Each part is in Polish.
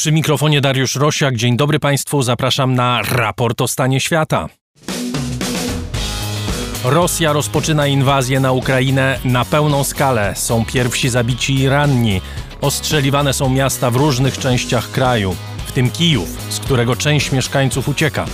Przy mikrofonie Dariusz Rosiak. Dzień dobry Państwu. Zapraszam na raport o stanie świata. Rosja rozpoczyna inwazję na Ukrainę na pełną skalę. Są pierwsi zabici i ranni. Ostrzeliwane są miasta w różnych częściach kraju, w tym Kijów, z którego część mieszkańców ucieka.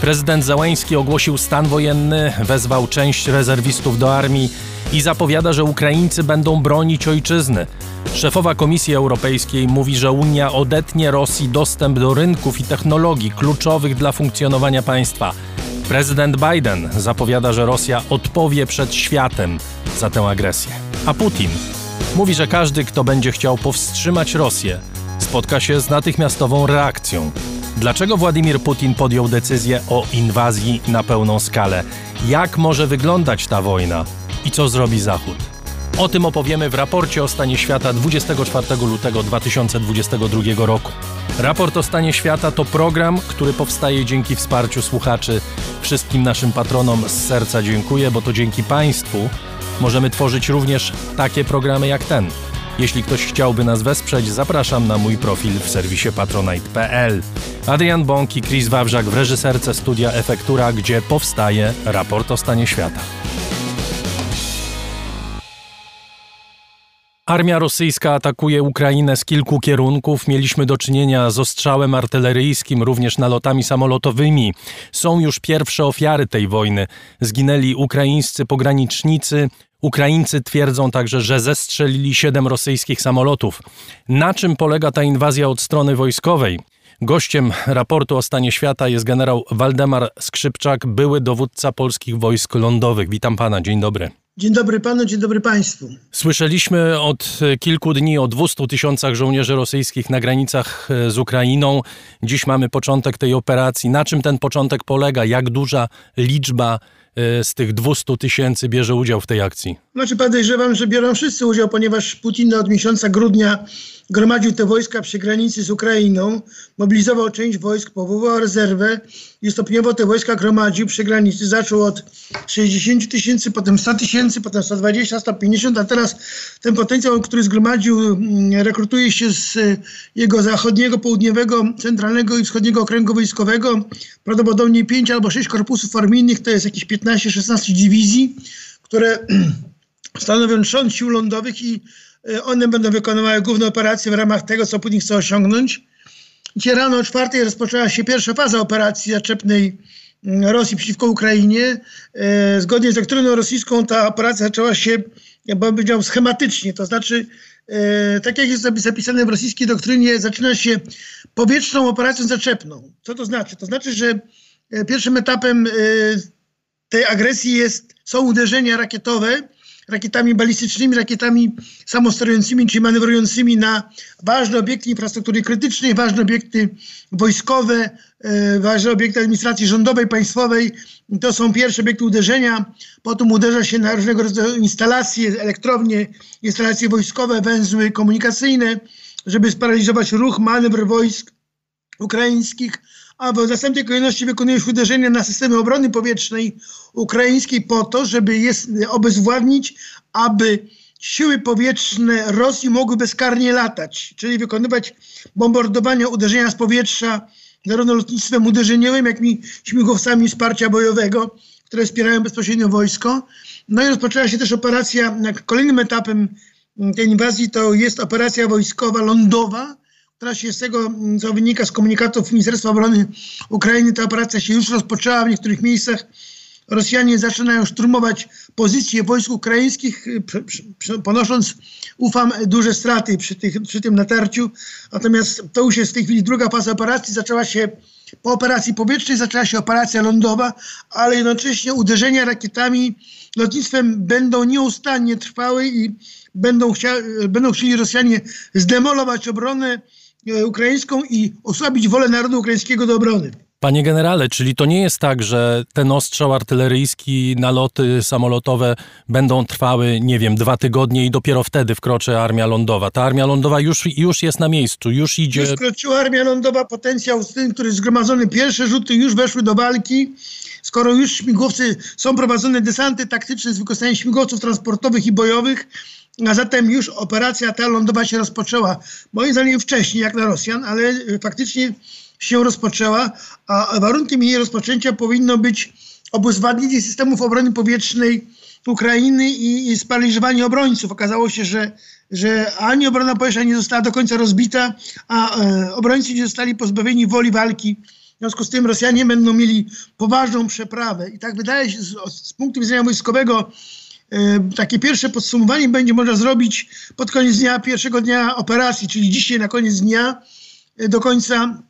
Prezydent Załański ogłosił stan wojenny, wezwał część rezerwistów do armii i zapowiada, że Ukraińcy będą bronić ojczyzny. Szefowa Komisji Europejskiej mówi, że Unia odetnie Rosji dostęp do rynków i technologii kluczowych dla funkcjonowania państwa. Prezydent Biden zapowiada, że Rosja odpowie przed światem za tę agresję. A Putin mówi, że każdy, kto będzie chciał powstrzymać Rosję, spotka się z natychmiastową reakcją. Dlaczego Władimir Putin podjął decyzję o inwazji na pełną skalę? Jak może wyglądać ta wojna? I co zrobi Zachód? O tym opowiemy w raporcie o stanie świata 24 lutego 2022 roku. Raport o stanie świata to program, który powstaje dzięki wsparciu słuchaczy. Wszystkim naszym patronom z serca dziękuję, bo to dzięki Państwu możemy tworzyć również takie programy jak ten. Jeśli ktoś chciałby nas wesprzeć, zapraszam na mój profil w serwisie patronite.pl. Adrian Bąk i Chris Wawrzak w reżyserce studia Efektura, gdzie powstaje raport o stanie świata. Armia rosyjska atakuje Ukrainę z kilku kierunków. Mieliśmy do czynienia z ostrzałem artyleryjskim, również nalotami samolotowymi. Są już pierwsze ofiary tej wojny. Zginęli ukraińscy pogranicznicy. Ukraińcy twierdzą także, że zestrzelili siedem rosyjskich samolotów. Na czym polega ta inwazja od strony wojskowej? Gościem raportu o stanie świata jest generał Waldemar Skrzypczak, były dowódca polskich wojsk lądowych. Witam pana, dzień dobry. Dzień dobry panu, dzień dobry państwu. Słyszeliśmy od kilku dni o 200 tysiącach żołnierzy rosyjskich na granicach e, z Ukrainą. Dziś mamy początek tej operacji. Na czym ten początek polega? Jak duża liczba z tych 200 tysięcy bierze udział w tej akcji? Znaczy podejrzewam, że biorą wszyscy udział, ponieważ Putin od miesiąca grudnia gromadził te wojska przy granicy z Ukrainą, mobilizował część wojsk, powołał rezerwę i stopniowo te wojska gromadził przy granicy. Zaczął od 60 tysięcy, potem 100 tysięcy, potem 120, 150, a teraz ten potencjał, który zgromadził, mm, rekrutuje się z jego zachodniego, południowego, centralnego i wschodniego okręgu wojskowego. Prawdopodobnie 5 albo 6 korpusów armijnych, to jest jakieś 15-16 dywizji, które stanowią trzon sił lądowych i e, one będą wykonywały główne operacje w ramach tego, co Putin chce osiągnąć. Dzisiaj rano o czwartej rozpoczęła się pierwsza faza operacji zaczepnej mm, Rosji przeciwko Ukrainie. E, zgodnie z doktryną rosyjską ta operacja zaczęła się, ja bym powiedział, schematycznie, to znaczy e, tak jak jest zapisane w rosyjskiej doktrynie, zaczyna się powietrzną operacją zaczepną. Co to znaczy? To znaczy, że pierwszym etapem tej agresji jest, są uderzenia rakietowe rakietami balistycznymi, rakietami samosterującymi czy manewrującymi na ważne obiekty infrastruktury krytycznej, ważne obiekty wojskowe, e, ważne obiekty administracji rządowej, państwowej. To są pierwsze obiekty uderzenia. Potem uderza się na różnego rodzaju instalacje, elektrownie, instalacje wojskowe, węzły komunikacyjne, żeby sparaliżować ruch, manewr wojsk ukraińskich a w następnej kolejności wykonuje już uderzenia na systemy obrony powietrznej ukraińskiej po to, żeby je obezwładnić, aby siły powietrzne Rosji mogły bezkarnie latać, czyli wykonywać bombardowania, uderzenia z powietrza, zarówno lotnictwem uderzeniowym, jak i śmigłowcami wsparcia bojowego, które wspierają bezpośrednio wojsko. No i rozpoczęła się też operacja, kolejnym etapem tej inwazji to jest operacja wojskowa lądowa, która się z tego, mm, co wynika z komunikatów Ministerstwa Obrony Ukrainy, ta operacja się już rozpoczęła w niektórych miejscach. Rosjanie zaczynają szturmować pozycje wojsk ukraińskich, y, ponosząc, ufam, duże straty przy, tych, przy tym natarciu. Natomiast to już jest w tej chwili druga faza operacji. Zaczęła się po operacji powietrznej, zaczęła się operacja lądowa, ale jednocześnie uderzenia rakietami, lotnictwem będą nieustannie trwały i będą, chcia, będą chcieli Rosjanie zdemolować obronę ukraińską i osłabić wolę narodu ukraińskiego do obrony. Panie generale, czyli to nie jest tak, że ten ostrzał artyleryjski, naloty samolotowe będą trwały, nie wiem, dwa tygodnie i dopiero wtedy wkroczy armia lądowa. Ta armia lądowa już, już jest na miejscu, już idzie. Już wkroczyła armia lądowa, potencjał z tym, który jest zgromadzony, pierwsze rzuty już weszły do walki. Skoro już śmigłowcy są prowadzone desanty taktyczne z wykorzystaniem śmigłowców transportowych i bojowych, a zatem już operacja ta lądowa się rozpoczęła. Moim zdaniem wcześniej jak na Rosjan, ale faktycznie się rozpoczęła, a warunkiem jej rozpoczęcia powinno być obezwładnienie systemów obrony powietrznej Ukrainy i, i sparaliżowanie obrońców. Okazało się, że, że ani obrona powietrzna nie została do końca rozbita, a e, obrońcy nie zostali pozbawieni woli walki. W związku z tym Rosjanie będą mieli poważną przeprawę. I tak wydaje się, z, z punktu widzenia wojskowego, e, takie pierwsze podsumowanie będzie można zrobić pod koniec dnia, pierwszego dnia operacji, czyli dzisiaj na koniec dnia, e, do końca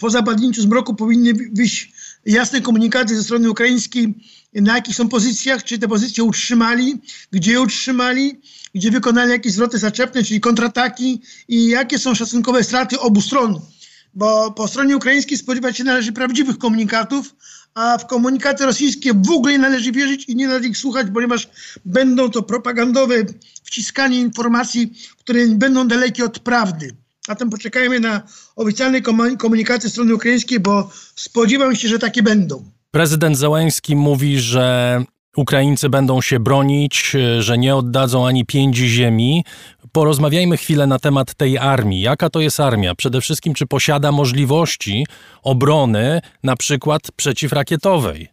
po zapadnięciu zmroku powinny wyjść jasne komunikaty ze strony ukraińskiej, na jakich są pozycjach, czy te pozycje utrzymali, gdzie je utrzymali, gdzie wykonali jakieś zwroty zaczepne, czyli kontrataki i jakie są szacunkowe straty obu stron. Bo po stronie ukraińskiej spodziewać się należy prawdziwych komunikatów, a w komunikaty rosyjskie w ogóle należy wierzyć i nie należy ich słuchać, ponieważ będą to propagandowe wciskanie informacji, które będą dalekie od prawdy. Zatem poczekajmy na oficjalne komunikaty strony ukraińskiej, bo spodziewam się, że takie będą. Prezydent Zełenski mówi, że Ukraińcy będą się bronić, że nie oddadzą ani pięci ziemi. Porozmawiajmy chwilę na temat tej armii. Jaka to jest armia? Przede wszystkim, czy posiada możliwości obrony, na przykład przeciwrakietowej,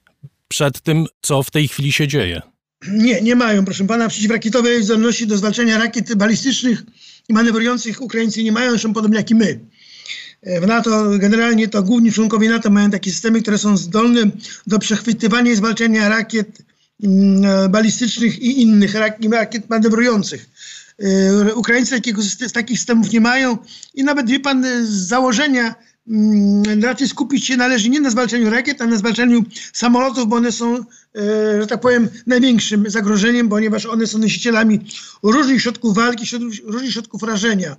przed tym, co w tej chwili się dzieje? Nie, nie mają, proszę pana, przeciwrakietowej zdolności do zwalczania rakiet balistycznych i manewrujących Ukraińcy nie mają, zresztą podobnie jak i my. E, w NATO generalnie to główni członkowie NATO mają takie systemy, które są zdolne do przechwytywania i zwalczania rakiet e, balistycznych i innych rakiet manewrujących. E, Ukraińcy takiego, takich systemów nie mają i nawet wie pan z założenia mm, raczej skupić się należy nie na zwalczaniu rakiet, a na zwalczaniu samolotów, bo one są E, że tak powiem, największym zagrożeniem, ponieważ one są nosicielami różnych środków walki, różnych środków rażenia.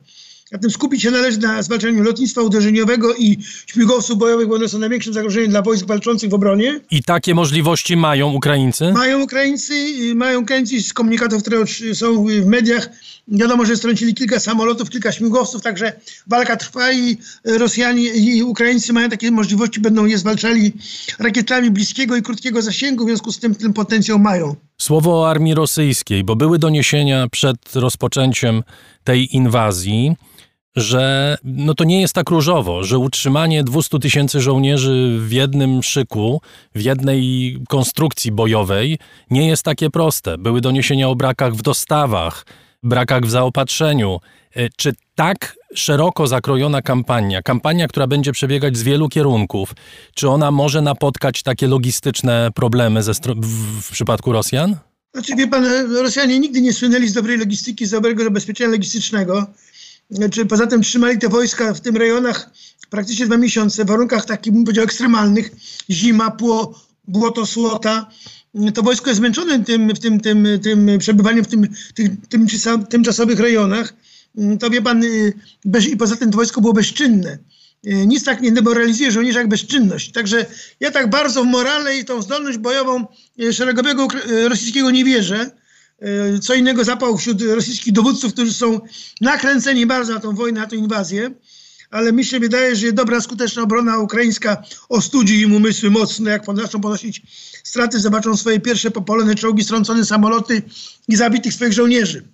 Zatem skupić się należy na zwalczaniu lotnictwa uderzeniowego i śmigłowców bojowych, bo one są największym zagrożeniem dla wojsk walczących w obronie. I takie możliwości mają Ukraińcy? Mają Ukraińcy, mają Ukraińcy z komunikatów, które są w mediach. Wiadomo, że strącili kilka samolotów, kilka śmigłowców, także walka trwa i Rosjanie i Ukraińcy mają takie możliwości, będą je zwalczali rakietami bliskiego i krótkiego zasięgu, w związku z tym ten potencjał mają. Słowo o armii rosyjskiej, bo były doniesienia przed rozpoczęciem tej inwazji, że no to nie jest tak różowo, że utrzymanie 200 tysięcy żołnierzy w jednym szyku, w jednej konstrukcji bojowej nie jest takie proste. Były doniesienia o brakach w dostawach, brakach w zaopatrzeniu. E, czy tak szeroko zakrojona kampania, kampania, która będzie przebiegać z wielu kierunków, czy ona może napotkać takie logistyczne problemy w, w przypadku Rosjan? Znaczy, wie pan, Rosjanie nigdy nie słynęli z dobrej logistyki, z dobrego zabezpieczenia logistycznego. Znaczy, poza tym trzymali te wojska w tym rejonach praktycznie dwa miesiące, w warunkach takich, bym powiedział, ekstremalnych. Zima, pło, błoto, słota. To wojsko jest zmęczone tym, tym, tym, tym przebywaniem w tym, tym, tym tymczasowych rejonach. To wie pan, y, bez, i poza tym to wojsko było bezczynne. Y, nic tak nie demoralizuje żołnierza jak bezczynność. Także ja tak bardzo w morale i tą zdolność bojową y, szeregowego rosyjskiego nie wierzę. E, co innego zapał wśród rosyjskich dowódców, którzy są nakręceni bardzo na tą wojnę, na tę inwazję. Ale mi się wydaje, że dobra, skuteczna obrona ukraińska ostudzi im umysły mocno, jak zaczną ponosić straty, zobaczą swoje pierwsze popolone czołgi, strącone samoloty i zabitych swoich żołnierzy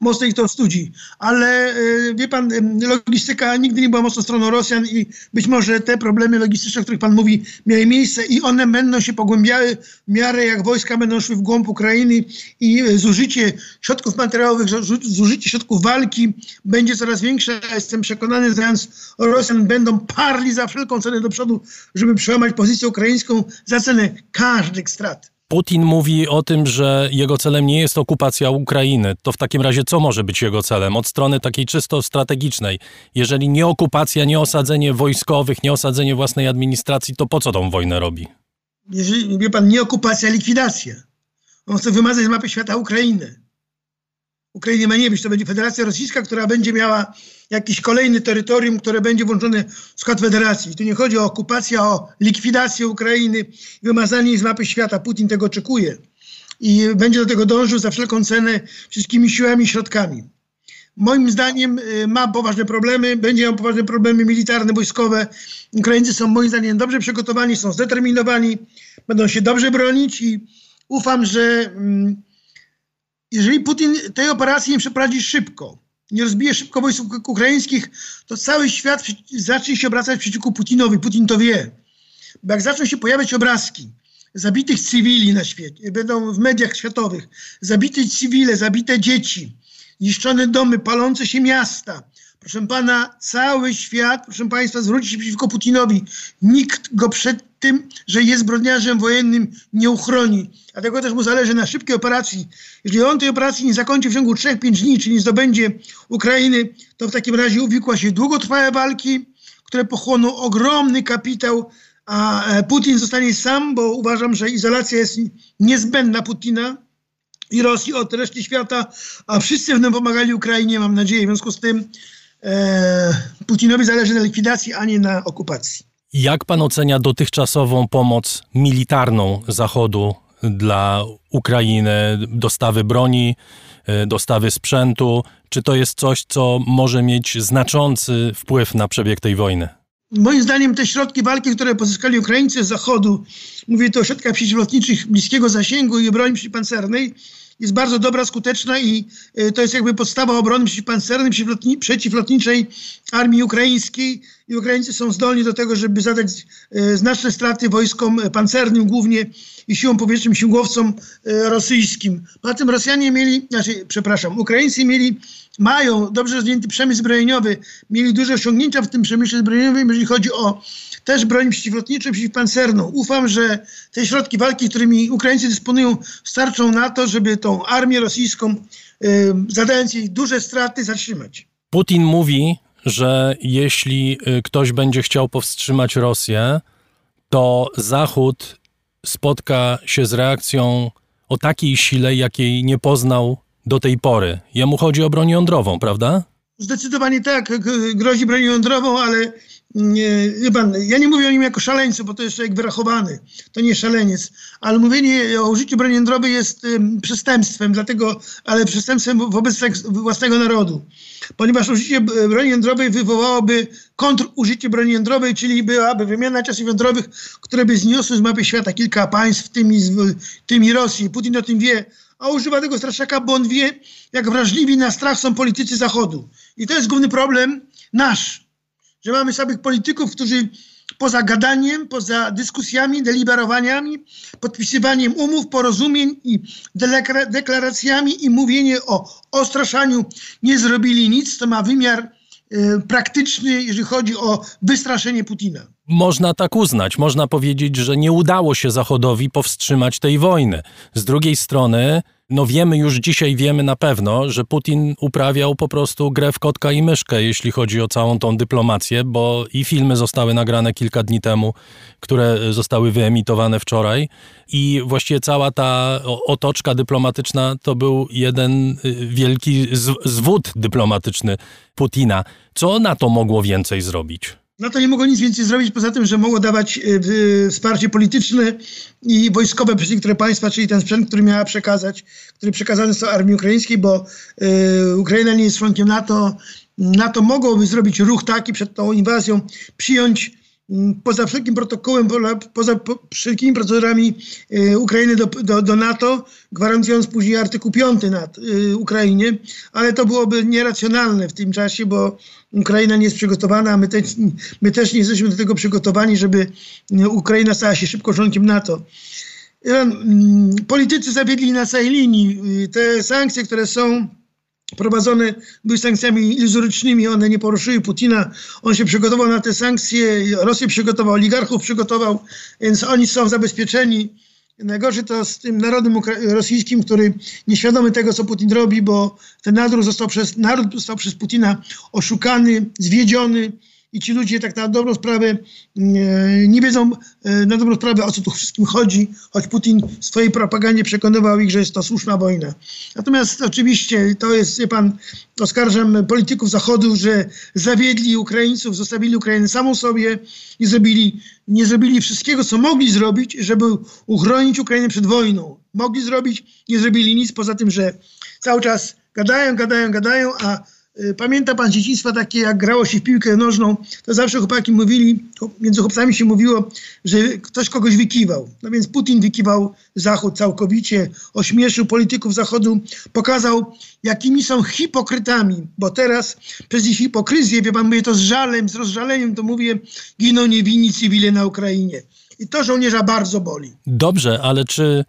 mocno ich to studzi. Ale e, wie pan, logistyka nigdy nie była mocno stroną Rosjan i być może te problemy logistyczne, o których pan mówi, miały miejsce i one będą się pogłębiały w miarę jak wojska będą szły w głąb Ukrainy i zużycie środków materiałowych, zużycie środków walki będzie coraz większe. Jestem przekonany, że Rosjan będą parli za wszelką cenę do przodu, żeby przełamać pozycję ukraińską za cenę każdych strat. Putin mówi o tym, że jego celem nie jest okupacja Ukrainy. To w takim razie co może być jego celem? Od strony takiej czysto strategicznej. Jeżeli nie okupacja, nie osadzenie wojskowych, nie osadzenie własnej administracji, to po co tą wojnę robi? Jeżeli, wie pan, nie okupacja, likwidacja. On chce wymazać z mapy świata Ukrainę. Ukrainie ma nie być. To będzie Federacja Rosyjska, która będzie miała jakiś kolejny terytorium, które będzie włączone w skład federacji. Tu nie chodzi o okupację, o likwidację Ukrainy, wymazanie jej z mapy świata. Putin tego oczekuje i będzie do tego dążył za wszelką cenę wszystkimi siłami i środkami. Moim zdaniem y, ma poważne problemy, będzie miał poważne problemy militarne, wojskowe. Ukraińcy są moim zdaniem dobrze przygotowani, są zdeterminowani, będą się dobrze bronić i ufam, że mm, jeżeli Putin tej operacji nie przeprowadzi szybko, nie rozbije szybko wojsk ukraińskich, to cały świat zacznie się obracać przeciwko Putinowi. Putin to wie. Bo jak zaczną się pojawiać obrazki zabitych cywili na świecie, będą w mediach światowych, zabite cywile, zabite dzieci, niszczone domy, palące się miasta, Proszę pana, cały świat, proszę państwa, zwróci się przeciwko Putinowi. Nikt go przed tym, że jest zbrodniarzem wojennym, nie uchroni. Dlatego też mu zależy na szybkiej operacji. Jeżeli on tej operacji nie zakończy w ciągu 3-5 dni, czyli nie zdobędzie Ukrainy, to w takim razie uwikła się długotrwałe walki, które pochłoną ogromny kapitał, a e, Putin zostanie sam, bo uważam, że izolacja jest niezbędna Putina i Rosji od reszty świata, a wszyscy będą pomagali Ukrainie, mam nadzieję. W związku z tym e, Putinowi zależy na likwidacji, a nie na okupacji. Jak pan ocenia dotychczasową pomoc militarną Zachodu dla Ukrainy, dostawy broni, e, dostawy sprzętu? Czy to jest coś, co może mieć znaczący wpływ na przebieg tej wojny? Moim zdaniem te środki walki, które pozyskali Ukraińcy z Zachodu, mówię tu o środkach przeciwlotniczych bliskiego zasięgu i broni przeciwpancernej, jest bardzo dobra, skuteczna i e, to jest jakby podstawa obrony przeciwpancernej, przeciwlotniczej armii ukraińskiej i Ukraińcy są zdolni do tego, żeby zadać e, znaczne straty wojskom pancernym głównie i siłom powietrznym, śmigłowcom e, rosyjskim. Poza tym Rosjanie mieli, znaczy, przepraszam, Ukraińcy mieli, mają dobrze rozwinięty przemysł zbrojeniowy, mieli duże osiągnięcia w tym przemyśle zbrojeniowym, jeżeli chodzi o też broń przeciwlotniczą, przeciwpancerną. Ufam, że te środki walki, którymi Ukraińcy dysponują, starczą na to, żeby tą armię rosyjską, zadając jej duże straty, zatrzymać. Putin mówi, że jeśli y, ktoś będzie chciał powstrzymać Rosję, to Zachód spotka się z reakcją o takiej sile, jakiej nie poznał do tej pory. Jemu chodzi o broń jądrową, prawda? Zdecydowanie tak, grozi bronią jądrową, ale nie, pan, ja nie mówię o nim jako szaleńcu, bo to jest człowiek wyrachowany, to nie szaleniec, ale mówienie o użyciu broni jądrowej jest um, przestępstwem, dlatego, ale przestępstwem wobec tak własnego narodu, ponieważ użycie broni jądrowej wywołałoby kontrużycie broni jądrowej, czyli byłaby wymiana czasów jądrowych, które by zniosły z mapy świata kilka państw, w tym i, w tym i Rosji. Putin o tym wie, a używa tego straszaka, bo on wie, jak wrażliwi na strach są politycy Zachodu. I to jest główny problem nasz że mamy samych polityków, którzy poza gadaniem, poza dyskusjami, deliberowaniami, podpisywaniem umów, porozumień i deklaracjami i mówienie o ostraszaniu nie zrobili nic, to ma wymiar y, praktyczny, jeżeli chodzi o wystraszenie Putina. Można tak uznać. Można powiedzieć, że nie udało się Zachodowi powstrzymać tej wojny. Z drugiej strony, no wiemy już dzisiaj, wiemy na pewno, że Putin uprawiał po prostu grę w kotka i myszkę, jeśli chodzi o całą tą dyplomację, bo i filmy zostały nagrane kilka dni temu, które zostały wyemitowane wczoraj i właściwie cała ta otoczka dyplomatyczna to był jeden y, wielki zwód dyplomatyczny Putina. Co na to mogło więcej zrobić? No to nie mogło nic więcej zrobić, poza tym, że mogło dawać y, wsparcie polityczne i wojskowe przez niektóre państwa, czyli ten sprzęt, który miała przekazać, który przekazany jest armii ukraińskiej, bo y, Ukraina nie jest członkiem NATO. NATO mogłoby zrobić ruch taki przed tą inwazją, przyjąć poza wszelkim protokołem, poza wszelkimi procedurami y, Ukrainy do, do, do, NATO, gwarantując później artykuł 5 na y, Ukrainie, ale to byłoby nieracjonalne w tym czasie, bo Ukraina nie jest przygotowana, a my, te, my też nie jesteśmy do tego przygotowani, żeby y, Ukraina stała się szybko członkiem NATO. Mm, politycy zawiedli na całej linii. Te sankcje, które są prowadzone były sankcjami iluzorycznymi, one nie poruszyły Putina. On się przygotował na te sankcje, Rosję przygotował, oligarchów przygotował, więc oni są zabezpieczeni. Najgorsze to z tym narodem rosyjskim, który nieświadomy tego, co Putin robi, bo ten naród został przez, naród został przez Putina oszukany, zwiedziony, i ci ludzie tak na dobrą sprawę e, nie wiedzą e, na dobrą sprawę, o co tu wszystkim chodzi, choć Putin w swojej propagandzie przekonywał ich, że jest to słuszna wojna. Natomiast oczywiście to jest, wie pan, oskarżam polityków Zachodu, że zawiedli Ukraińców, zostawili Ukrainę samą sobie i zrobili, nie zrobili wszystkiego, co mogli zrobić, żeby uchronić Ukrainę przed wojną. Mogli zrobić, nie zrobili nic poza tym, że cały czas gadają, gadają, gadają, a pamięta pan dzieciństwa takie, jak grało się w piłkę nożną, to zawsze chłopaki mówili, między chłopcami się mówiło, że ktoś kogoś wykiwał. No więc Putin wykiwał Zachód całkowicie, ośmieszył polityków Zachodu, pokazał, jakimi są hipokrytami, bo teraz przez ich hipokryzję, wie pan, mówię to z żalem, z rozżaleniem, to mówię, giną niewinni cywile na Ukrainie. I to żołnierza bardzo boli. Dobrze, ale czy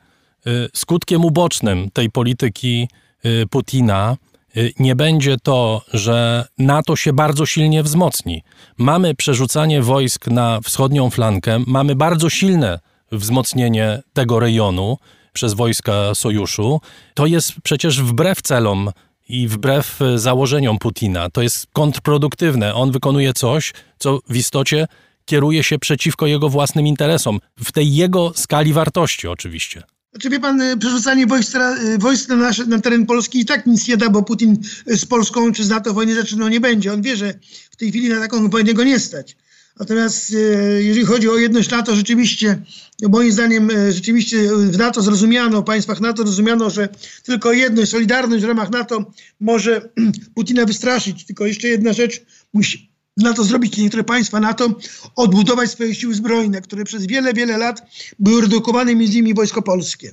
y, skutkiem ubocznym tej polityki y, Putina Y, nie będzie to, że NATO się bardzo silnie wzmocni. Mamy przerzucanie wojsk na wschodnią flankę, mamy bardzo silne wzmocnienie tego rejonu przez wojska sojuszu. To jest przecież wbrew celom i wbrew założeniom Putina. To jest kontrproduktywne. On wykonuje coś, co w istocie kieruje się przeciwko jego własnym interesom, w tej jego skali wartości oczywiście. Znaczy wie pan, y, przerzucanie wojsk, y, wojsk na, nasz, na teren Polski i tak nic nie da, bo Putin y, z Polską czy z NATO wojny zaczynał nie będzie. On wie, że w tej chwili na taką wojnę go nie stać. Natomiast jeżeli chodzi o jedność NATO, rzeczywiście, moim zdaniem, rzeczywiście w NATO zrozumiano, w państwach NATO zrozumiano, że tylko jedność, solidarność w ramach NATO może Putina wystraszyć. Tylko jeszcze jedna rzecz musi, na to zrobić niektóre państwa NATO, odbudować swoje siły zbrojne, które przez wiele, wiele lat były redukowane, między innymi wojsko polskie.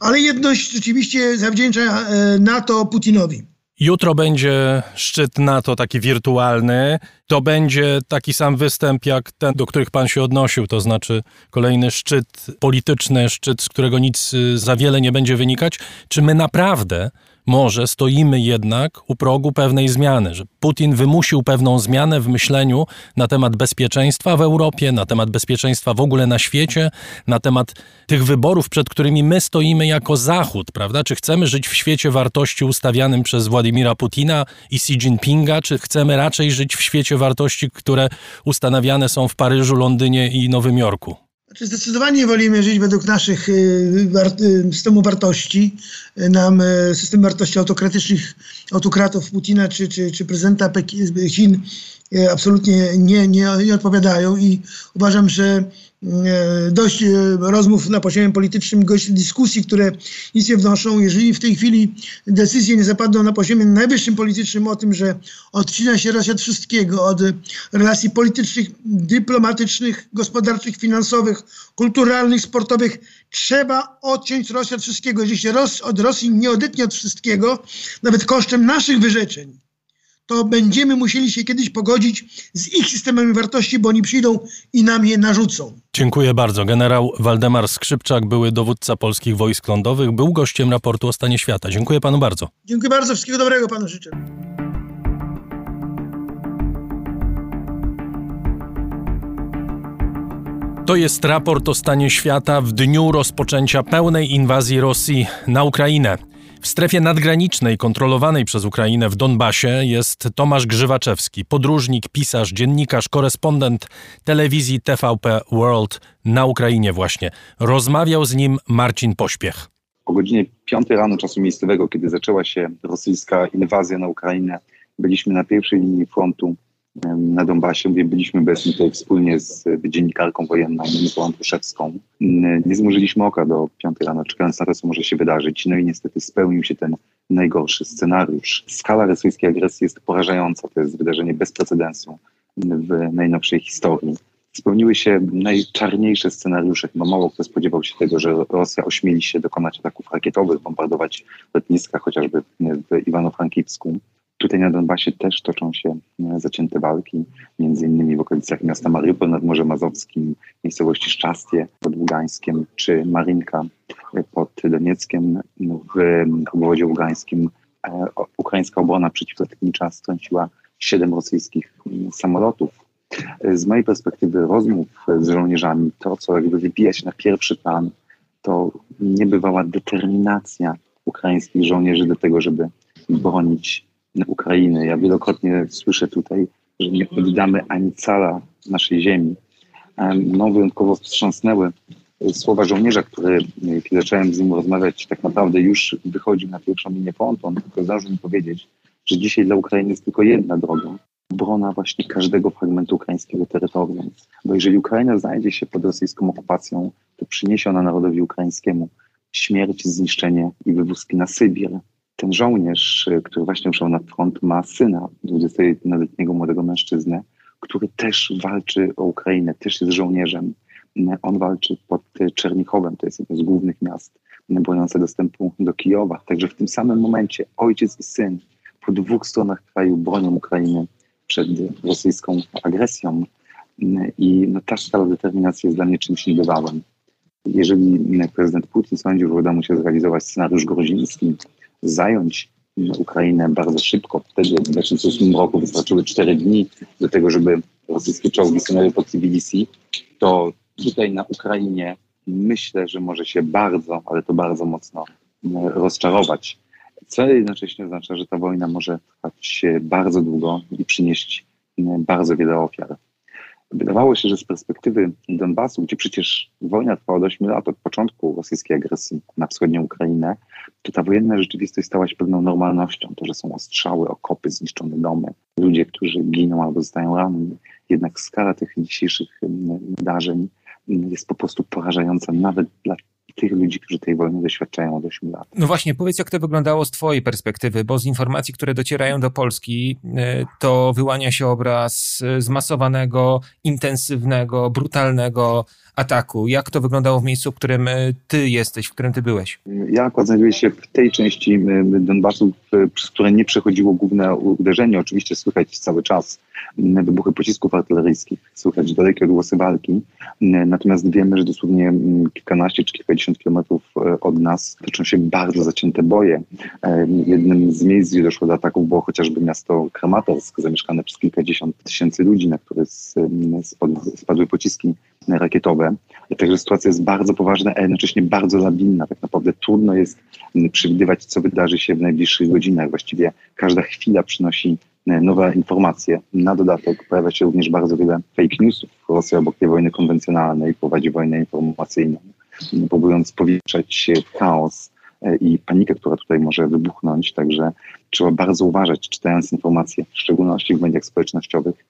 Ale jedność rzeczywiście zawdzięcza e, NATO Putinowi. Jutro będzie szczyt NATO taki wirtualny. To będzie taki sam występ jak ten, do których pan się odnosił, to znaczy kolejny szczyt polityczny, szczyt, z którego nic y, za wiele nie będzie wynikać. Czy my naprawdę może stoimy jednak u progu pewnej zmiany, że Putin wymusił pewną zmianę w myśleniu na temat bezpieczeństwa w Europie, na temat bezpieczeństwa w ogóle na świecie, na temat tych wyborów, przed którymi my stoimy jako Zachód, prawda? Czy chcemy żyć w świecie wartości ustawianym przez Władimira Putina i Xi Jinpinga, czy chcemy raczej żyć w świecie wartości, które ustanawiane są w Paryżu, Londynie i Nowym Jorku? Znaczy zdecydowanie wolimy żyć według naszych y, y, systemu wartości. Nam y, system wartości autokratycznych autokratów Putina czy, czy, czy prezydenta Chin absolutnie nie, nie, nie odpowiadają i uważam, że dość e, rozmów na poziomie politycznym, dość dyskusji, które nic nie wnoszą. Jeżeli w tej chwili decyzje nie zapadną na poziomie najwyższym politycznym o tym, że odcina się Rosja od wszystkiego, od relacji politycznych, dyplomatycznych, gospodarczych, finansowych, kulturalnych, sportowych, trzeba odciąć Rosję od wszystkiego. Jeżeli się od Rosji nie odetnie od wszystkiego, nawet kosztem naszych wyrzeczeń, to będziemy musieli się kiedyś pogodzić z ich systemami wartości, bo oni przyjdą i nam je narzucą. Dziękuję bardzo. Generał Waldemar Skrzypczak, były dowódca polskich wojsk lądowych, był gościem raportu o stanie świata. Dziękuję panu bardzo. Dziękuję bardzo. Wszystkiego dobrego panu życzę. To jest raport o stanie świata w dniu rozpoczęcia pełnej inwazji Rosji na Ukrainę. W strefie nadgranicznej kontrolowanej przez Ukrainę w Donbasie jest Tomasz Grzywaczewski, podróżnik, pisarz, dziennikarz, korespondent telewizji TVP World na Ukrainie właśnie. Rozmawiał z nim Marcin Pośpiech. O godzinie 5 rano czasu miejscowego, kiedy zaczęła się rosyjska inwazja na Ukrainę, byliśmy na pierwszej linii frontu na Donbasie, gdzie byliśmy obecni tutaj wspólnie z dziennikarką wojenną Moniką Andruszewską. Nie zmurzyliśmy oka do 5 rano, czekając na to, co może się wydarzyć. No i niestety spełnił się ten najgorszy scenariusz. Skala rosyjskiej agresji jest porażająca. To jest wydarzenie bez precedensu w najnowszej historii. Spełniły się najczarniejsze scenariusze. Chyba mało kto spodziewał się tego, że Rosja ośmieli się dokonać ataków rakietowych, bombardować lotniska chociażby w Iwano-Frankivsku. Tutaj na Donbasie też toczą się e, zacięte walki, między innymi w okolicach miasta Mariupol nad Morzem Mazowskim, miejscowości Szczastie pod Ługańskiem, czy Marinka e, pod Donieckiem w obwodzie ługańskim. E, ukraińska obrona przeciwlotnicza strąciła siedem rosyjskich samolotów. Z mojej perspektywy rozmów z żołnierzami, to co jakby wybija się na pierwszy plan, to niebywała determinacja ukraińskich żołnierzy do tego, żeby bronić Ukrainy. Ja wielokrotnie słyszę tutaj, że nie oddamy ani cala naszej ziemi. No, wyjątkowo wstrząsnęły słowa żołnierza, który, kiedy zacząłem z nim rozmawiać, tak naprawdę już wychodził na pierwszą linię frontu. On tylko zdążył mi powiedzieć, że dzisiaj dla Ukrainy jest tylko jedna droga. Obrona właśnie każdego fragmentu ukraińskiego terytorium. Bo jeżeli Ukraina znajdzie się pod rosyjską okupacją, to przyniesie ona narodowi ukraińskiemu śmierć, zniszczenie i wywózki na Sybir, ten żołnierz, który właśnie ruszał na front, ma syna, 21-letniego młodego mężczyznę, który też walczy o Ukrainę, też jest żołnierzem. On walczy pod Czernichowem, to jest jedno z głównych miast broniące dostępu do Kijowa. Także w tym samym momencie ojciec i syn po dwóch stronach kraju bronią Ukrainy przed rosyjską agresją. I no, ta skala determinacji jest dla mnie czymś niebywałym. Jeżeli prezydent Putin sądził, że uda mu się zrealizować scenariusz groziński, zająć Ukrainę bardzo szybko, wtedy w 2008 roku wystarczyły 4 dni do tego, żeby rosyjskie czołgi stanęły pod Tbilisi, to tutaj na Ukrainie myślę, że może się bardzo, ale to bardzo mocno rozczarować. Co jednocześnie oznacza, że ta wojna może trwać bardzo długo i przynieść bardzo wiele ofiar. Wydawało się, że z perspektywy Donbasu, gdzie przecież wojna trwała od 8 lat od początku rosyjskiej agresji na wschodnią Ukrainę, to ta wojenna rzeczywistość stała się pewną normalnością. To, że są ostrzały, okopy, zniszczone domy, ludzie, którzy giną albo zostają ranni. Jednak skala tych dzisiejszych wydarzeń jest po prostu porażająca nawet dla tych ludzi, którzy tej wojny doświadczają od 8 lat. No właśnie, powiedz, jak to wyglądało z Twojej perspektywy, bo z informacji, które docierają do Polski, y, to wyłania się obraz y, zmasowanego, intensywnego, brutalnego ataku. Jak to wyglądało w miejscu, w którym y, Ty jesteś, w którym Ty byłeś? Ja akurat znajduję się w tej części Donbasu, przez które nie przechodziło główne uderzenie. Oczywiście słychać cały czas wybuchy pocisków artyleryjskich, słychać dalekie odgłosy walki. Natomiast wiemy, że dosłownie kilkanaście czy kilkadziesiąt kilometrów e, od nas toczą się bardzo zacięte boje. E, jednym z miejsc, gdzie doszło do ataków było chociażby miasto Kramatorsk, zamieszkane przez kilkadziesiąt tysięcy ludzi, na które spadły pociski rakietowe. Także sytuacja jest bardzo poważna, a jednocześnie bardzo labinna. Tak naprawdę trudno jest przewidywać, co wydarzy się w najbliższych godzinach. Właściwie każda chwila przynosi E, nowe informacje. Na dodatek pojawia się również bardzo wiele fake newsów. Rosja obok tej wojny konwencjonalnej prowadzi wojnę informacyjną, próbując powiększać chaos e, i panikę, która tutaj może wybuchnąć. Także trzeba bardzo uważać, czytając informacje, w szczególności w mediach społecznościowych,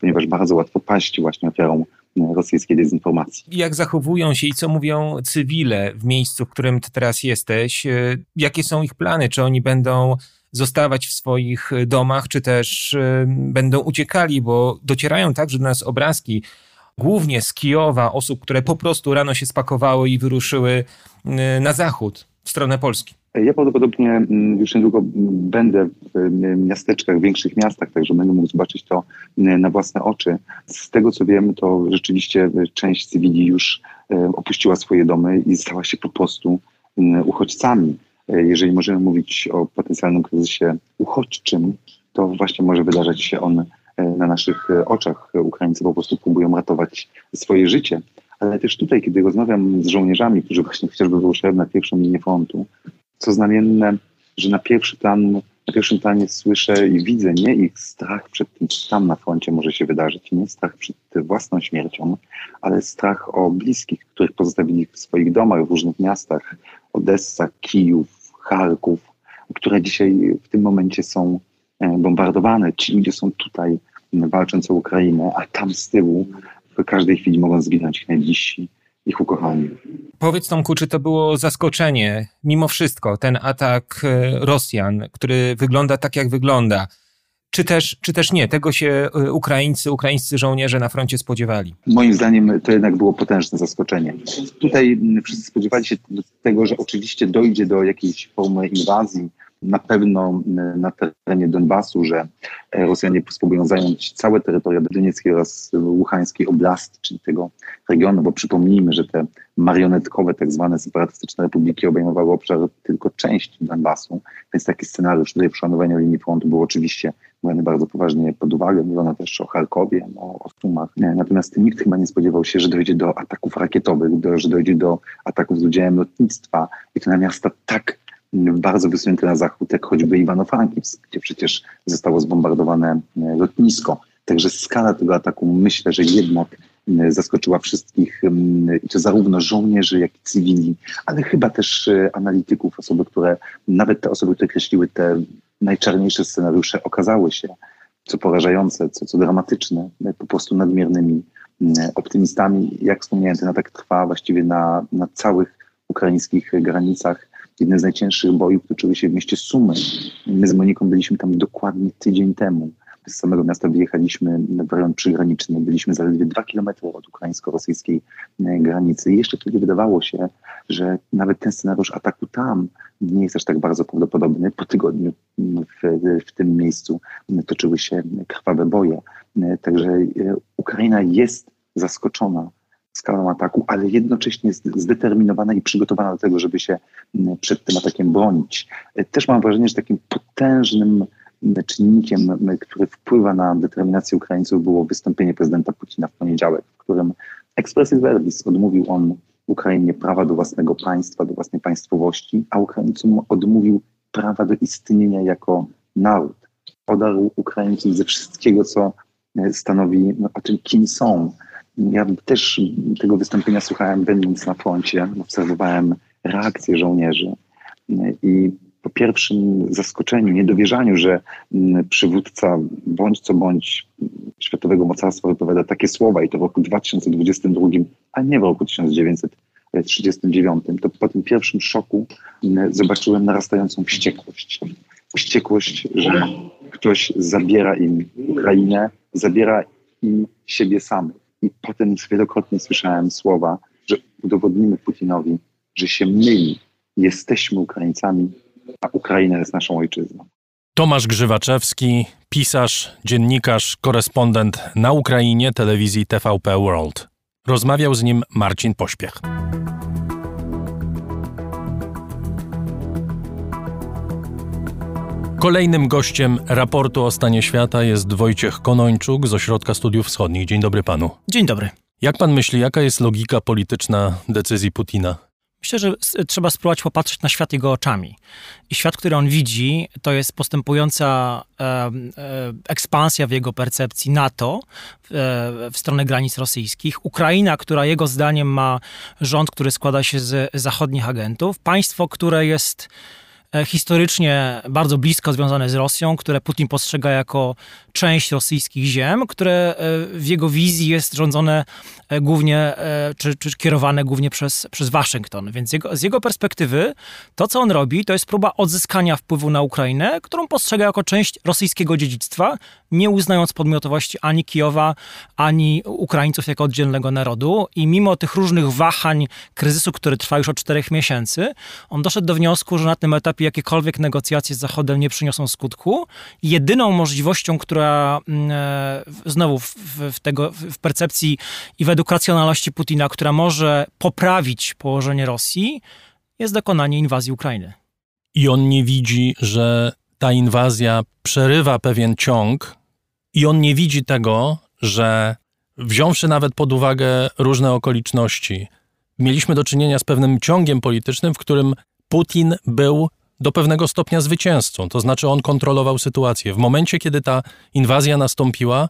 ponieważ bardzo łatwo paść właśnie ofiarą rosyjskiej dezinformacji. Jak zachowują się i co mówią cywile w miejscu, w którym teraz jesteś? E, jakie są ich plany? Czy oni będą zostawać w swoich domach, czy też y, będą uciekali, bo docierają także do nas obrazki, głównie z Kijowa, osób, które po prostu rano się spakowały i wyruszyły y, na zachód, w stronę Polski. Ja prawdopodobnie mm, już niedługo będę w miasteczkach, w większych miastach, także będę mógł zobaczyć to na własne oczy. Z tego co wiem, to rzeczywiście część cywili już opuściła swoje domy i stała się po prostu uchodźcami. Jeżeli możemy mówić o potencjalnym kryzysie uchodźczym, to właśnie może wydarzać się on e, na naszych e, oczach. Ukraińcy po prostu próbują ratować swoje życie. Ale też tutaj, kiedy rozmawiam z żołnierzami, którzy właśnie chociażby wyruszają na pierwszą linię frontu, co znamienne, że na pierwszy plan, na pierwszym planie słyszę i widzę nie ich strach przed tym, co tam na froncie może się wydarzyć, nie strach przed własną śmiercią, ale strach o bliskich, których pozostawili w swoich domach w różnych miastach, Odessa, Kijów, Charków, które dzisiaj w tym momencie są e, bombardowane. Ci ludzie są tutaj walcząc o Ukrainę, a tam z tyłu w każdej chwili mogą zginąć ich najbliżsi, ich ukochani. Powiedz Tomku, czy to było zaskoczenie, mimo wszystko, ten atak e, Rosjan, który wygląda tak, jak wygląda, czy też, czy też nie? Tego się y, Ukraińcy, ukraińscy żołnierze na froncie spodziewali? Moim zdaniem to jednak było potężne zaskoczenie. Tutaj mm, wszyscy spodziewali się tego, że oczywiście dojdzie do jakiejś formy inwazji, na pewno na terenie Donbasu, że e, Rosjanie spróbują zająć całe terytorium Donieckiej oraz Łuchańskiej Oblasti, czyli tego regionu, bo przypomnijmy, że te marionetkowe, tak zwane separatystyczne republiki obejmowały obszar tylko części Donbasu, więc taki scenariusz tutaj przeszanowania linii frontu był oczywiście brany bardzo poważnie pod uwagę. Mówiono też o Charkowie, o, o Sumach. Natomiast nikt chyba nie spodziewał się, że dojdzie do ataków rakietowych, do, że dojdzie do ataków z udziałem lotnictwa i to na miasta tak bardzo wysunięte na zachód, jak choćby Iwano-Frankivsk, gdzie przecież zostało zbombardowane e, lotnisko. Także skala tego ataku myślę, że jednak zaskoczyła wszystkich, to zarówno żołnierzy, jak i cywili, ale chyba też e, analityków, osoby, które, nawet te osoby, które kreśliły te najczarniejsze scenariusze, okazały się, co porażające, co, co dramatyczne, po prostu nadmiernymi optymistami. Jak wspomniałem, ten atak trwa właściwie na, na całych ukraińskich granicach Jeden z najcięższych bojów toczyły się w mieście Sumy. My z Moniką byliśmy tam dokładnie tydzień temu. Z samego miasta wyjechaliśmy w rejon przygraniczny. Byliśmy zaledwie dwa kilometry od ukraińsko-rosyjskiej e, granicy. I jeszcze wtedy wydawało się, że nawet ten scenariusz ataku tam nie jest aż tak bardzo prawdopodobny. Po tygodniu w, w tym miejscu toczyły się krwawe boje. E, także e, Ukraina jest zaskoczona skalą ataku, ale jednocześnie jest zdeterminowana i przygotowana do tego, żeby się przed tym atakiem bronić. Też mam wrażenie, że takim potężnym czynnikiem, który wpływa na determinację Ukraińców było wystąpienie prezydenta Putina w poniedziałek, w którym expressis verbis odmówił on Ukrainie prawa do własnego państwa, do własnej państwowości, a Ukraińcom odmówił prawa do istnienia jako naród. Podarł Ukraińców ze wszystkiego, co stanowi no, o tym, kim są. Ja też tego wystąpienia słuchałem, będąc na froncie, obserwowałem reakcje żołnierzy i po pierwszym zaskoczeniu, niedowierzaniu, że mm, przywódca bądź co bądź światowego mocarstwa wypowiada takie słowa i to w roku 2022, a nie w roku 1939, to po tym pierwszym szoku mm, zobaczyłem narastającą wściekłość. Wściekłość, że ktoś zabiera im Ukrainę, zabiera im siebie samych. I potem wielokrotnie słyszałem słowa, że udowodnimy Putinowi, że się myli. Jesteśmy Ukraińcami, a Ukraina jest naszą ojczyzną. Tomasz Grzywaczewski, pisarz, dziennikarz, korespondent na Ukrainie telewizji TVP World. Rozmawiał z nim Marcin Pośpiech. Kolejnym gościem raportu o stanie świata jest Wojciech Konończuk z Ośrodka Studiów Wschodnich. Dzień dobry panu. Dzień dobry. Jak pan myśli, jaka jest logika polityczna decyzji Putina? Myślę, że trzeba spróbować popatrzeć na świat jego oczami. I świat, który on widzi, to jest postępująca e, e, ekspansja w jego percepcji NATO e, w stronę granic rosyjskich. Ukraina, która jego zdaniem ma rząd, który składa się z zachodnich agentów. Państwo, które jest historycznie bardzo blisko związane z Rosją, które Putin postrzega jako część rosyjskich ziem, które e, w jego wizji jest rządzone e, głównie, czy, czy kierowane głównie przez, przez Waszyngton. Więc jego, z jego perspektywy to, co on robi, to jest próba odzyskania wpływu na Ukrainę, którą postrzega jako część rosyjskiego dziedzictwa, nie uznając podmiotowości ani Kijowa, ani Ukraińców jako oddzielnego narodu. I mimo tych różnych wahań, kryzysu, który trwa już od czterech miesięcy, on doszedł do wniosku, że na tym etapie jakiekolwiek negocjacje z Zachodem nie przyniosą skutku. Jedyną możliwością, która mm, e, znowu w, w, tego, w percepcji i w edukacjonalności Putina, która może poprawić położenie Rosji, jest dokonanie inwazji Ukrainy. I on nie widzi, że ta inwazja przerywa pewien ciąg, i on nie widzi tego, że wziąwszy nawet pod uwagę różne okoliczności, mieliśmy do czynienia z pewnym ciągiem politycznym, w którym Putin był do pewnego stopnia zwycięzcą, to znaczy on kontrolował sytuację. W momencie, kiedy ta inwazja nastąpiła,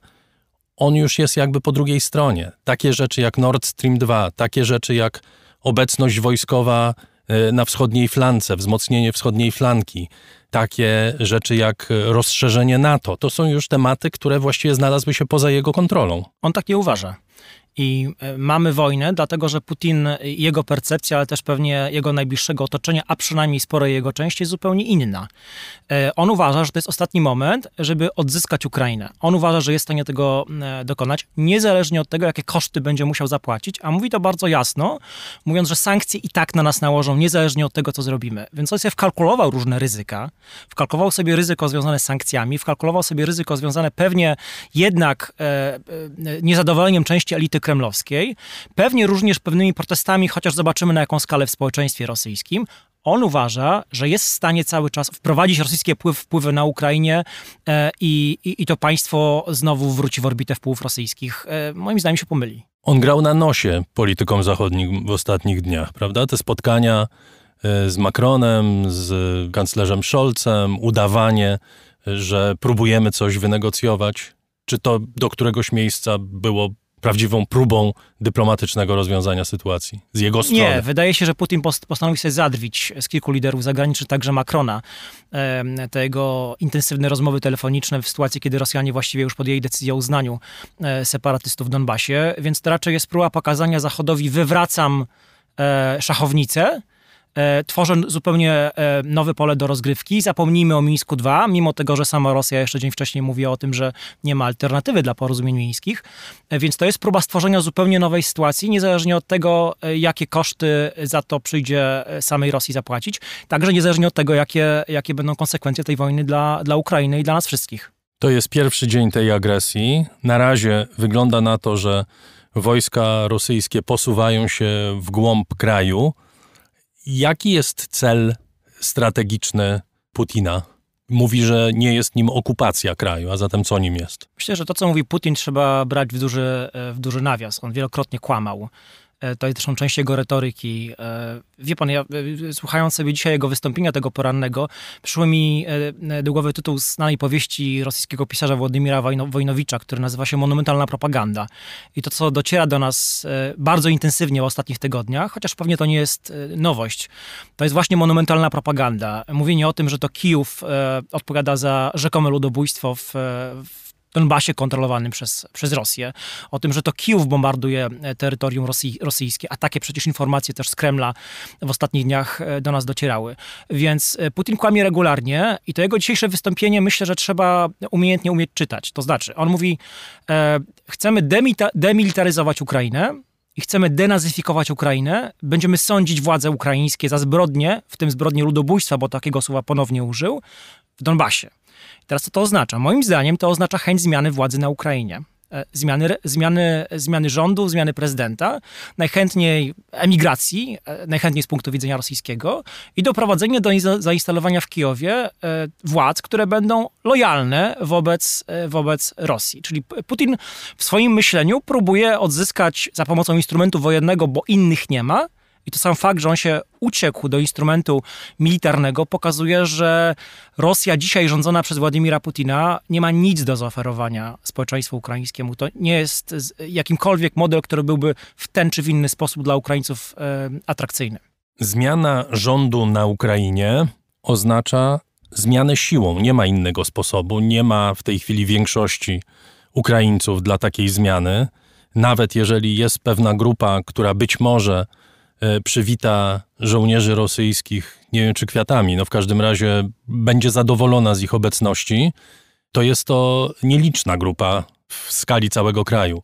on już jest jakby po drugiej stronie. Takie rzeczy jak Nord Stream 2, takie rzeczy jak obecność wojskowa e, na wschodniej flance, wzmocnienie wschodniej flanki, takie rzeczy jak rozszerzenie NATO, to są już tematy, które właściwie znalazły się poza jego kontrolą. On tak nie uważa. I e, mamy wojnę, dlatego że Putin, jego percepcja, ale też pewnie jego najbliższego otoczenia, a przynajmniej sporej jego części, jest zupełnie inna. E, on uważa, że to jest ostatni moment, żeby odzyskać Ukrainę. On uważa, że jest w stanie tego e, dokonać, niezależnie od tego, jakie koszty będzie musiał zapłacić, a mówi to bardzo jasno, mówiąc, że sankcje i tak na nas nałożą, niezależnie od tego, co zrobimy. Więc on sobie wkalkulował różne ryzyka, wkalkulował sobie ryzyko związane z sankcjami, wkalkulował sobie ryzyko związane pewnie jednak e, e, niezadowoleniem części elity kremlowskiej, pewnie również pewnymi protestami, chociaż zobaczymy na jaką skalę w społeczeństwie rosyjskim. On uważa, że jest w stanie cały czas wprowadzić rosyjskie wpływy na Ukrainie e, i, i, to państwo znowu wróci w orbitę wpływów rosyjskich. E, moim zdaniem się pomyli. On grał na nosie politykom zachodnim w ostatnich dniach, prawda? Te spotkania e, z Macronem, z kanclerzem Scholzem, udawanie, że próbujemy coś wynegocjować. Czy to do któregoś miejsca było prawdziwą próbą dyplomatycznego rozwiązania sytuacji z jego strony. Nie, wydaje się, że Putin postanowił sobie zadrwić z kilku liderów zagranicznych, także Macrona, te jego intensywne rozmowy telefoniczne w sytuacji, kiedy Rosjanie właściwie już podjęli decyzję o uznaniu e, separatystów w Donbasie, więc to raczej jest próba pokazania Zachodowi, wywracam e, szachownicę, e, tworzę zupełnie e, nowe pole do rozgrywki. Zapomnijmy o Mińsku 2, mimo tego, że sama Rosja jeszcze dzień wcześniej mówiła o tym, że nie ma alternatywy dla porozumień mińskich. E, więc to jest próba stworzenia zupełnie nowej sytuacji, niezależnie od tego, jakie koszty za to przyjdzie samej Rosji zapłacić. Także niezależnie od tego, jakie, jakie będą konsekwencje tej wojny dla, dla Ukrainy i dla nas wszystkich. To jest pierwszy dzień tej agresji. Na razie wygląda na to, że wojska rosyjskie posuwają się w głąb kraju. Jaki jest cel strategiczny Putina? Mówi, że nie jest nim okupacja kraju, a zatem co nim jest? Myślę, że to, co mówi Putin, trzeba brać w duży, w duży nawias. On wielokrotnie kłamał. E, to jest zresztą część jego retoryki. E, wie pan, ja e, słuchając sobie dzisiaj jego wystąpienia tego porannego, przyszły mi do głowy tytuł znanej powieści rosyjskiego pisarza Władimira Wojnowicza, który nazywa się Monumentalna propaganda. I to, co dociera do nas bardzo intensywnie w ostatnich tygodniach, chociaż pewnie to nie jest nowość, to jest właśnie monumentalna propaganda. Mówienie o tym, że to Kijów odpowiada za rzekome ludobójstwo w, w Donbasie kontrolowanym przez, przez Rosję, o tym, że to Kijów bombarduje e, terytorium rosyjskie, a takie przecież informacje też z Kremla w ostatnich dniach e, do nas docierały. Więc e, Putin kłamie regularnie i to jego dzisiejsze wystąpienie myślę, że trzeba umiejętnie umieć czytać. To znaczy, on mówi, e, chcemy demilitaryzować Ukrainę, i chcemy denazyfikować Ukrainę, będziemy sądzić władze ukraińskie za zbrodnie, w tym zbrodnie ludobójstwa, bo takiego słowa ponownie użył, w Donbasie. Teraz co to oznacza? Moim zdaniem to oznacza chęć zmiany władzy na Ukrainie. E, zmiany, zmiany, zmiany rządu, zmiany prezydenta, najchętniej emigracji, e, najchętniej z punktu widzenia rosyjskiego i doprowadzenie do zainstalowania w Kijowie e, władz, które będą lojalne wobec, wobec Rosji. Czyli Putin w swoim myśleniu próbuje odzyskać za pomocą instrumentu wojennego, bo innych nie ma, i to sam fakt, że on się uciekł do instrumentu militarnego, pokazuje, że Rosja dzisiaj rządzona przez Władimira Putina nie ma nic do zaoferowania społeczeństwu ukraińskiemu. To nie jest jakimkolwiek model, który byłby w ten czy w inny sposób dla Ukraińców e, atrakcyjny. Zmiana rządu na Ukrainie oznacza zmianę siłą. Nie ma innego sposobu. Nie ma w tej chwili większości Ukraińców dla takiej zmiany. Nawet jeżeli jest pewna grupa, która być może przywita żołnierzy rosyjskich, nie wiem czy kwiatami, no w każdym razie będzie zadowolona z ich obecności, to jest to nieliczna grupa w skali całego kraju.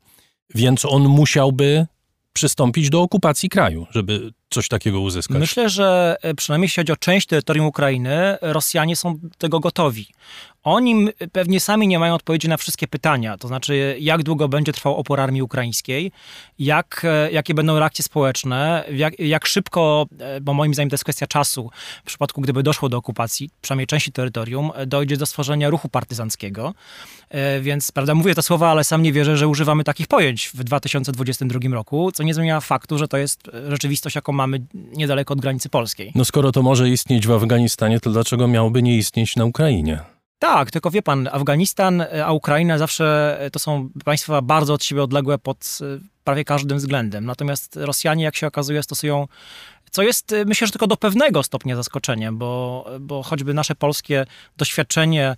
Więc on musiałby przystąpić do okupacji kraju, żeby coś takiego uzyskać. Myślę, że e, przynajmniej jeśli chodzi o część terytorium Ukrainy, Rosjanie są tego gotowi. Oni pewnie sami nie mają odpowiedzi na wszystkie pytania, to znaczy jak długo będzie trwał opór armii ukraińskiej, jak, e, jakie będą reakcje społeczne, jak, jak, szybko, e, bo moim zdaniem to jest kwestia czasu, w przypadku gdyby doszło do okupacji, przynajmniej części terytorium, e, dojdzie do stworzenia ruchu partyzanckiego. Więc, prawda, mówię te słowa, ale sam nie wierzę, że używamy takich pojęć w 2022 roku, co nie zmienia faktu, że to jest rzeczywistość, jaką mamy niedaleko od granicy polskiej. No skoro to może istnieć w Afganistanie, to dlaczego miałoby nie istnieć na Ukrainie? Tak, tylko wie pan, Afganistan, a Ukraina zawsze to są państwa bardzo od siebie odległe pod e, prawie każdym względem. Natomiast Rosjanie, jak się okazuje, stosują co jest, e, myślę, że tylko do pewnego stopnia zaskoczeniem, bo, bo choćby nasze polskie doświadczenie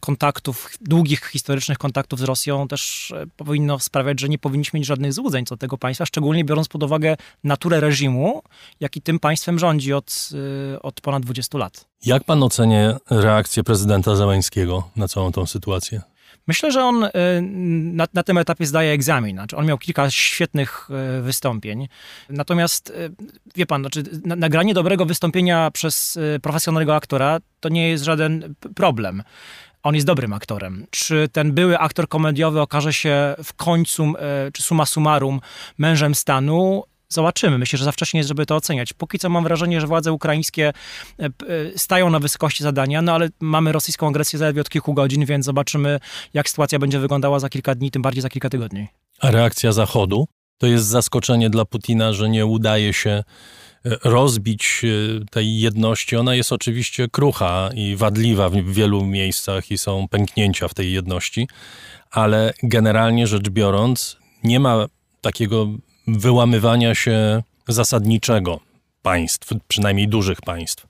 kontaktów, długich historycznych kontaktów z Rosją też e, powinno sprawiać, że nie powinniśmy mieć żadnych złudzeń co do tego państwa, szczególnie biorąc pod uwagę naturę reżimu, jaki tym państwem rządzi od, e, od ponad 20 lat. Jak pan ocenia reakcję prezydenta Zeleńskiego na całą tą sytuację? Myślę, że on y, na, na, tym etapie zdaje egzamin. Znaczy on miał kilka świetnych y, wystąpień. Natomiast, y, wie pan, znaczy, nagranie dobrego wystąpienia przez profesjonalnego aktora to nie jest żaden problem on jest dobrym aktorem. Czy ten były aktor komediowy okaże się w końcu, czy suma summarum, mężem stanu? Zobaczymy. Myślę, że za wcześnie jest, żeby to oceniać. Póki co mam wrażenie, że władze ukraińskie e, e, stają na wysokości zadania, no ale mamy rosyjską agresję zaledwie od kilku godzin, więc zobaczymy, jak sytuacja będzie wyglądała za kilka dni, tym bardziej za kilka tygodni. A reakcja Zachodu? To jest zaskoczenie dla Putina, że nie udaje się e, rozbić tej jedności. Ona jest oczywiście krucha i wadliwa w wielu miejscach i są pęknięcia w tej jedności, ale generalnie rzecz biorąc, nie ma takiego wyłamywania się zasadniczego państw, przynajmniej dużych państw.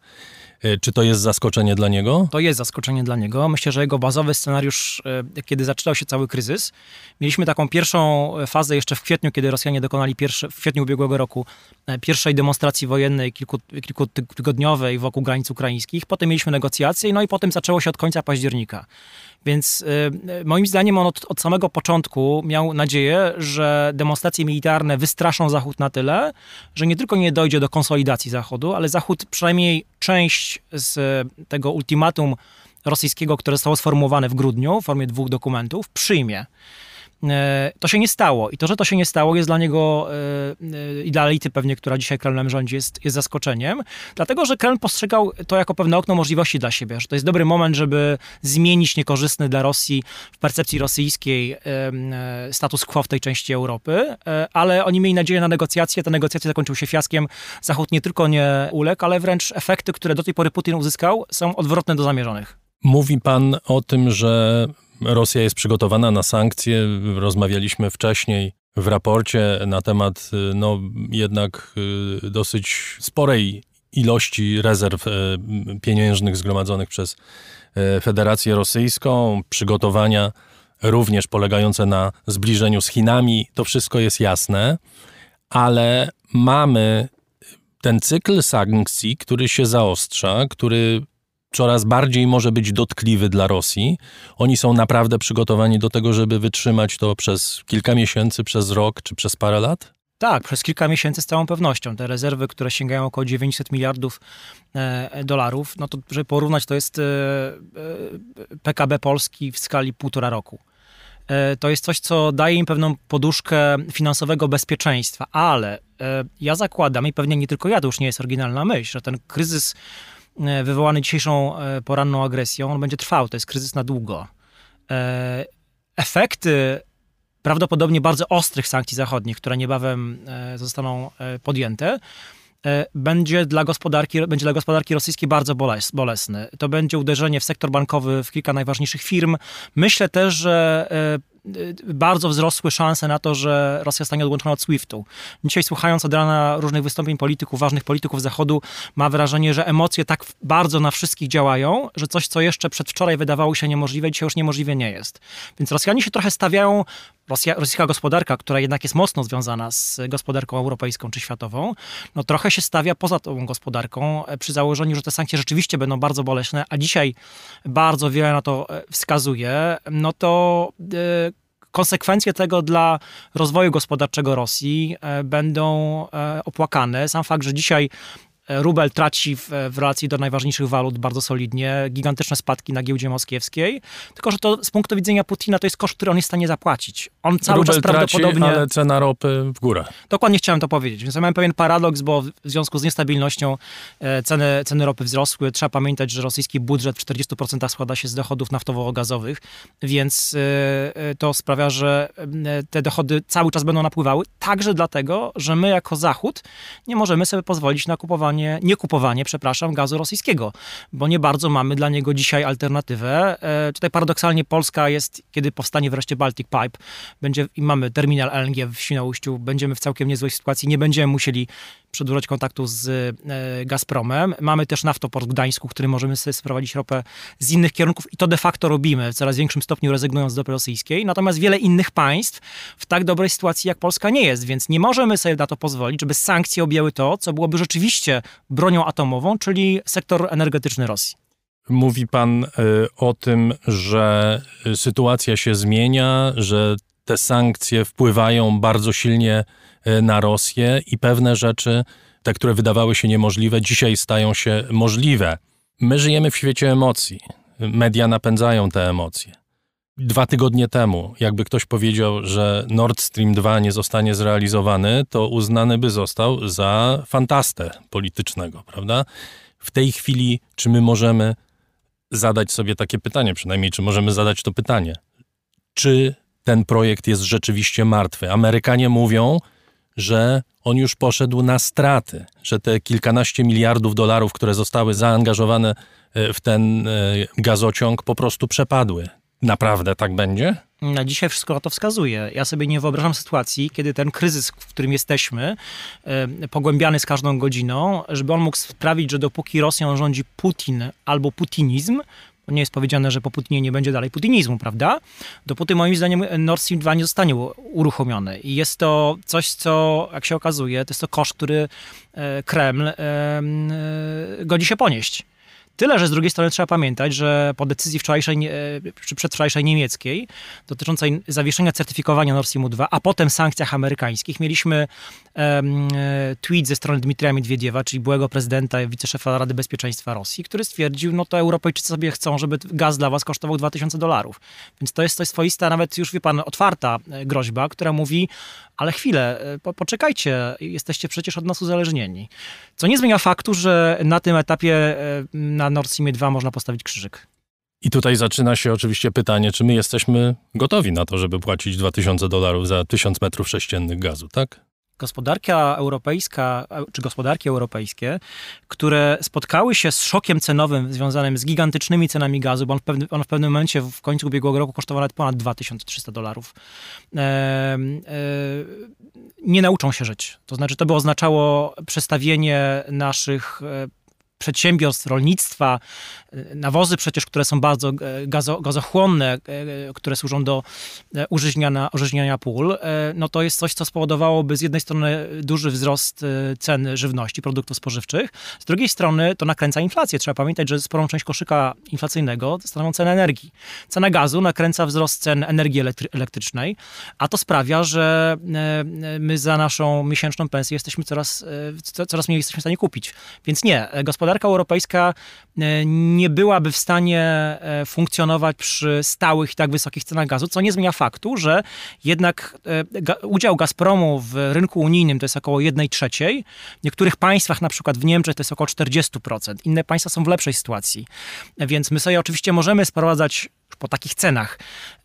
E, czy to jest zaskoczenie dla niego? To jest zaskoczenie dla niego. Myślę, że jego bazowy scenariusz, e, kiedy zaczynał się cały kryzys, mieliśmy taką pierwszą fazę jeszcze w kwietniu, kiedy Rosjanie dokonali pierwsze, w kwietniu ubiegłego roku e, pierwszej demonstracji wojennej, kilku, kilkutygodniowej wokół granic ukraińskich. Potem mieliśmy negocjacje, no i potem zaczęło się od końca października. Więc y, moim zdaniem on od, od, samego początku miał nadzieję, że demonstracje militarne wystraszą Zachód na tyle, że nie tylko nie dojdzie do konsolidacji Zachodu, ale Zachód przynajmniej część z tego ultimatum rosyjskiego, które zostało sformułowane w grudniu w formie dwóch dokumentów, przyjmie. E, to się nie stało. I to, że to się nie stało, jest dla niego e, e, i dla elity pewnie, która dzisiaj Kremlem rządzi, jest, jest zaskoczeniem. Dlatego, że Kreml postrzegał to jako pewne okno możliwości dla siebie, że to jest dobry moment, żeby zmienić niekorzystny dla Rosji w percepcji rosyjskiej status quo w tej części Europy, ale oni mieli nadzieję na negocjacje. Te negocjacje zakończyły się fiaskiem. Zachód nie tylko nie uległ, ale wręcz efekty, które do tej pory Putin uzyskał, są odwrotne do zamierzonych. Mówi pan o tym, że Rosja jest przygotowana na sankcje. Rozmawialiśmy wcześniej w raporcie na temat no, jednak y, dosyć sporej ilości rezerw y, pieniężnych zgromadzonych przez y, Federację Rosyjską, przygotowania również polegające na zbliżeniu z Chinami. To wszystko jest jasne, ale mamy ten cykl sankcji, który się zaostrza, który coraz bardziej może być dotkliwy dla Rosji. Oni są naprawdę przygotowani do tego, żeby wytrzymać to przez kilka miesięcy, przez rok czy przez parę lat? Tak, przez kilka miesięcy z całą pewnością. Te rezerwy, które sięgają około 900 miliardów e, dolarów, no to żeby porównać, to jest e, e, PKB Polski w skali półtora roku. E, to jest coś, co daje im pewną poduszkę finansowego bezpieczeństwa, ale e, ja zakładam, i pewnie nie tylko ja, to już nie jest oryginalna myśl, że ten kryzys wywołany dzisiejszą e, poranną agresją, on będzie trwał. To jest kryzys na długo. E, efekty prawdopodobnie bardzo ostrych sankcji zachodnich, które niebawem zostaną podjęte, będzie dla gospodarki, będzie dla gospodarki rosyjskiej bardzo bolesny. To będzie uderzenie w sektor bankowy, w kilka najważniejszych firm. Myślę też, że bardzo wzrosły szanse na to, że Rosja zostanie odłączona od SWIFT-u. Dzisiaj słuchając od rana różnych wystąpień polityków, ważnych polityków Zachodu, ma wrażenie, że emocje tak bardzo na wszystkich działają, że coś, co jeszcze przedwczoraj wydawało się niemożliwe, dzisiaj już niemożliwe nie jest. Więc Rosjanie się trochę stawiają Rosja, rosyjska gospodarka, która jednak jest mocno związana z gospodarką europejską czy światową, no trochę się stawia poza tą gospodarką e, przy założeniu, że te sankcje rzeczywiście będą bardzo boleśne, a dzisiaj bardzo wiele na to e, wskazuje, no to yy, konsekwencje tego dla rozwoju gospodarczego Rosji będą opłakane. Sam fakt, że dzisiaj Rubel traci w, w, relacji do najważniejszych walut bardzo solidnie, gigantyczne spadki na giełdzie moskiewskiej, tylko że to z punktu widzenia Putina to jest koszt, który on jest w stanie zapłacić. On cały Rubel czas prawdopodobnie... Traci, ale cena ropy w górę. Dokładnie chciałem to powiedzieć. Więc ja mam pewien paradoks, bo w związku z niestabilnością e, ceny, ceny ropy wzrosły. Trzeba pamiętać, że rosyjski budżet w 40% składa się z dochodów naftowo-gazowych, więc e, e, to sprawia, że te dochody cały czas będą napływały, także dlatego, że my jako Zachód nie możemy sobie pozwolić na kupowanie kupowanie, nie kupowanie, przepraszam, gazu rosyjskiego, bo nie bardzo mamy dla niego dzisiaj alternatywę. E, tutaj paradoksalnie Polska jest, kiedy powstanie wreszcie Baltic Pipe, będzie, i mamy terminal LNG w Świnoujściu, będziemy w całkiem niezłej sytuacji, nie będziemy musieli przedłużać kontaktu z e, Gazpromem. Mamy też naftoport w Gdańsku, który możemy sobie sprowadzić ropę z innych kierunków i to de facto robimy, w coraz większym stopniu rezygnując z ropy rosyjskiej. Natomiast wiele innych państw w tak dobrej sytuacji jak Polska nie jest, więc nie możemy sobie na to pozwolić, żeby sankcje objęły to, co byłoby rzeczywiście bronią atomową, czyli sektor energetyczny Rosji. Mówi pan y, o tym, że sytuacja się zmienia, że te sankcje wpływają bardzo silnie na Rosję i pewne rzeczy, te, które wydawały się niemożliwe, dzisiaj stają się możliwe. My żyjemy w świecie emocji. Media napędzają te emocje. Dwa tygodnie temu, jakby ktoś powiedział, że Nord Stream 2 nie zostanie zrealizowany, to uznany by został za fantastę politycznego, prawda? W tej chwili, czy my możemy zadać sobie takie pytanie, przynajmniej czy możemy zadać to pytanie, czy ten projekt jest rzeczywiście martwy? Amerykanie mówią, że on już poszedł na straty, że te kilkanaście miliardów dolarów, które zostały zaangażowane e, w ten e, gazociąg, po prostu przepadły. Naprawdę tak będzie? Na dzisiaj wszystko to wskazuje. Ja sobie nie wyobrażam sytuacji, kiedy ten kryzys, w którym jesteśmy, e, pogłębiany z każdą godziną, żeby on mógł sprawić, że dopóki Rosją rządzi Putin albo putinizm, nie jest powiedziane, że po Putinie nie będzie dalej putinizmu, prawda? Dopóty moim zdaniem Nord Stream 2 nie zostanie uruchomiony. I jest to coś, co, jak się okazuje, to jest to koszt, który e, Kreml godzi się ponieść. Tyle, że z drugiej strony trzeba pamiętać, że po decyzji wczorajszej, e, czy przedwczorajszej niemieckiej dotyczącej zawieszenia certyfikowania Nord Stream 2, a potem sankcjach amerykańskich, mieliśmy um, tweet ze strony Dmitrija Miedwiediewa, czyli byłego prezydenta i wiceszefa Rady Bezpieczeństwa Rosji, który stwierdził, no to Europejczycy sobie chcą, żeby gaz dla was kosztował 2000 dolarów. Więc to jest coś swoista, nawet już wie pan, otwarta e, groźba, która mówi, ale chwilę, po, poczekajcie, jesteście przecież od nas uzależnieni. Co nie zmienia faktu, że na tym etapie na Nord Stream 2 można postawić krzyżyk. I tutaj zaczyna się oczywiście pytanie, czy my jesteśmy gotowi na to, żeby płacić 2000 dolarów za 1000 metrów sześciennych gazu, tak? Gospodarka europejska, czy gospodarki europejskie, które spotkały się z szokiem cenowym związanym z gigantycznymi cenami gazu, bo on w, pewnym, on w pewnym momencie w końcu ubiegłego roku kosztował nawet ponad 2300 dolarów, e, e, nie nauczą się żyć. To znaczy, to by oznaczało przestawienie naszych e, przedsiębiorstw, rolnictwa, nawozy przecież, które są bardzo e, gazo, gazochłonne, e, które służą do użyźniania, użyźniania pól, no to jest coś, co spowodowałoby z jednej strony duży wzrost cen żywności, produktów spożywczych, z drugiej strony to nakręca inflację. Trzeba pamiętać, że sporą część koszyka inflacyjnego stanowią ceny energii. Cena gazu nakręca wzrost cen energii elektrycznej, a to sprawia, że my za naszą miesięczną pensję jesteśmy coraz, coraz mniej jesteśmy w stanie kupić. Więc nie, gospodarka europejska nie nie byłaby w stanie e, funkcjonować przy stałych i tak wysokich cenach gazu, co nie zmienia faktu, że jednak e, udział Gazpromu w rynku unijnym to jest około 1 trzeciej. W niektórych państwach, na przykład w Niemczech, to jest około 40%. Inne państwa są w lepszej sytuacji. Więc my sobie oczywiście możemy sprowadzać po takich cenach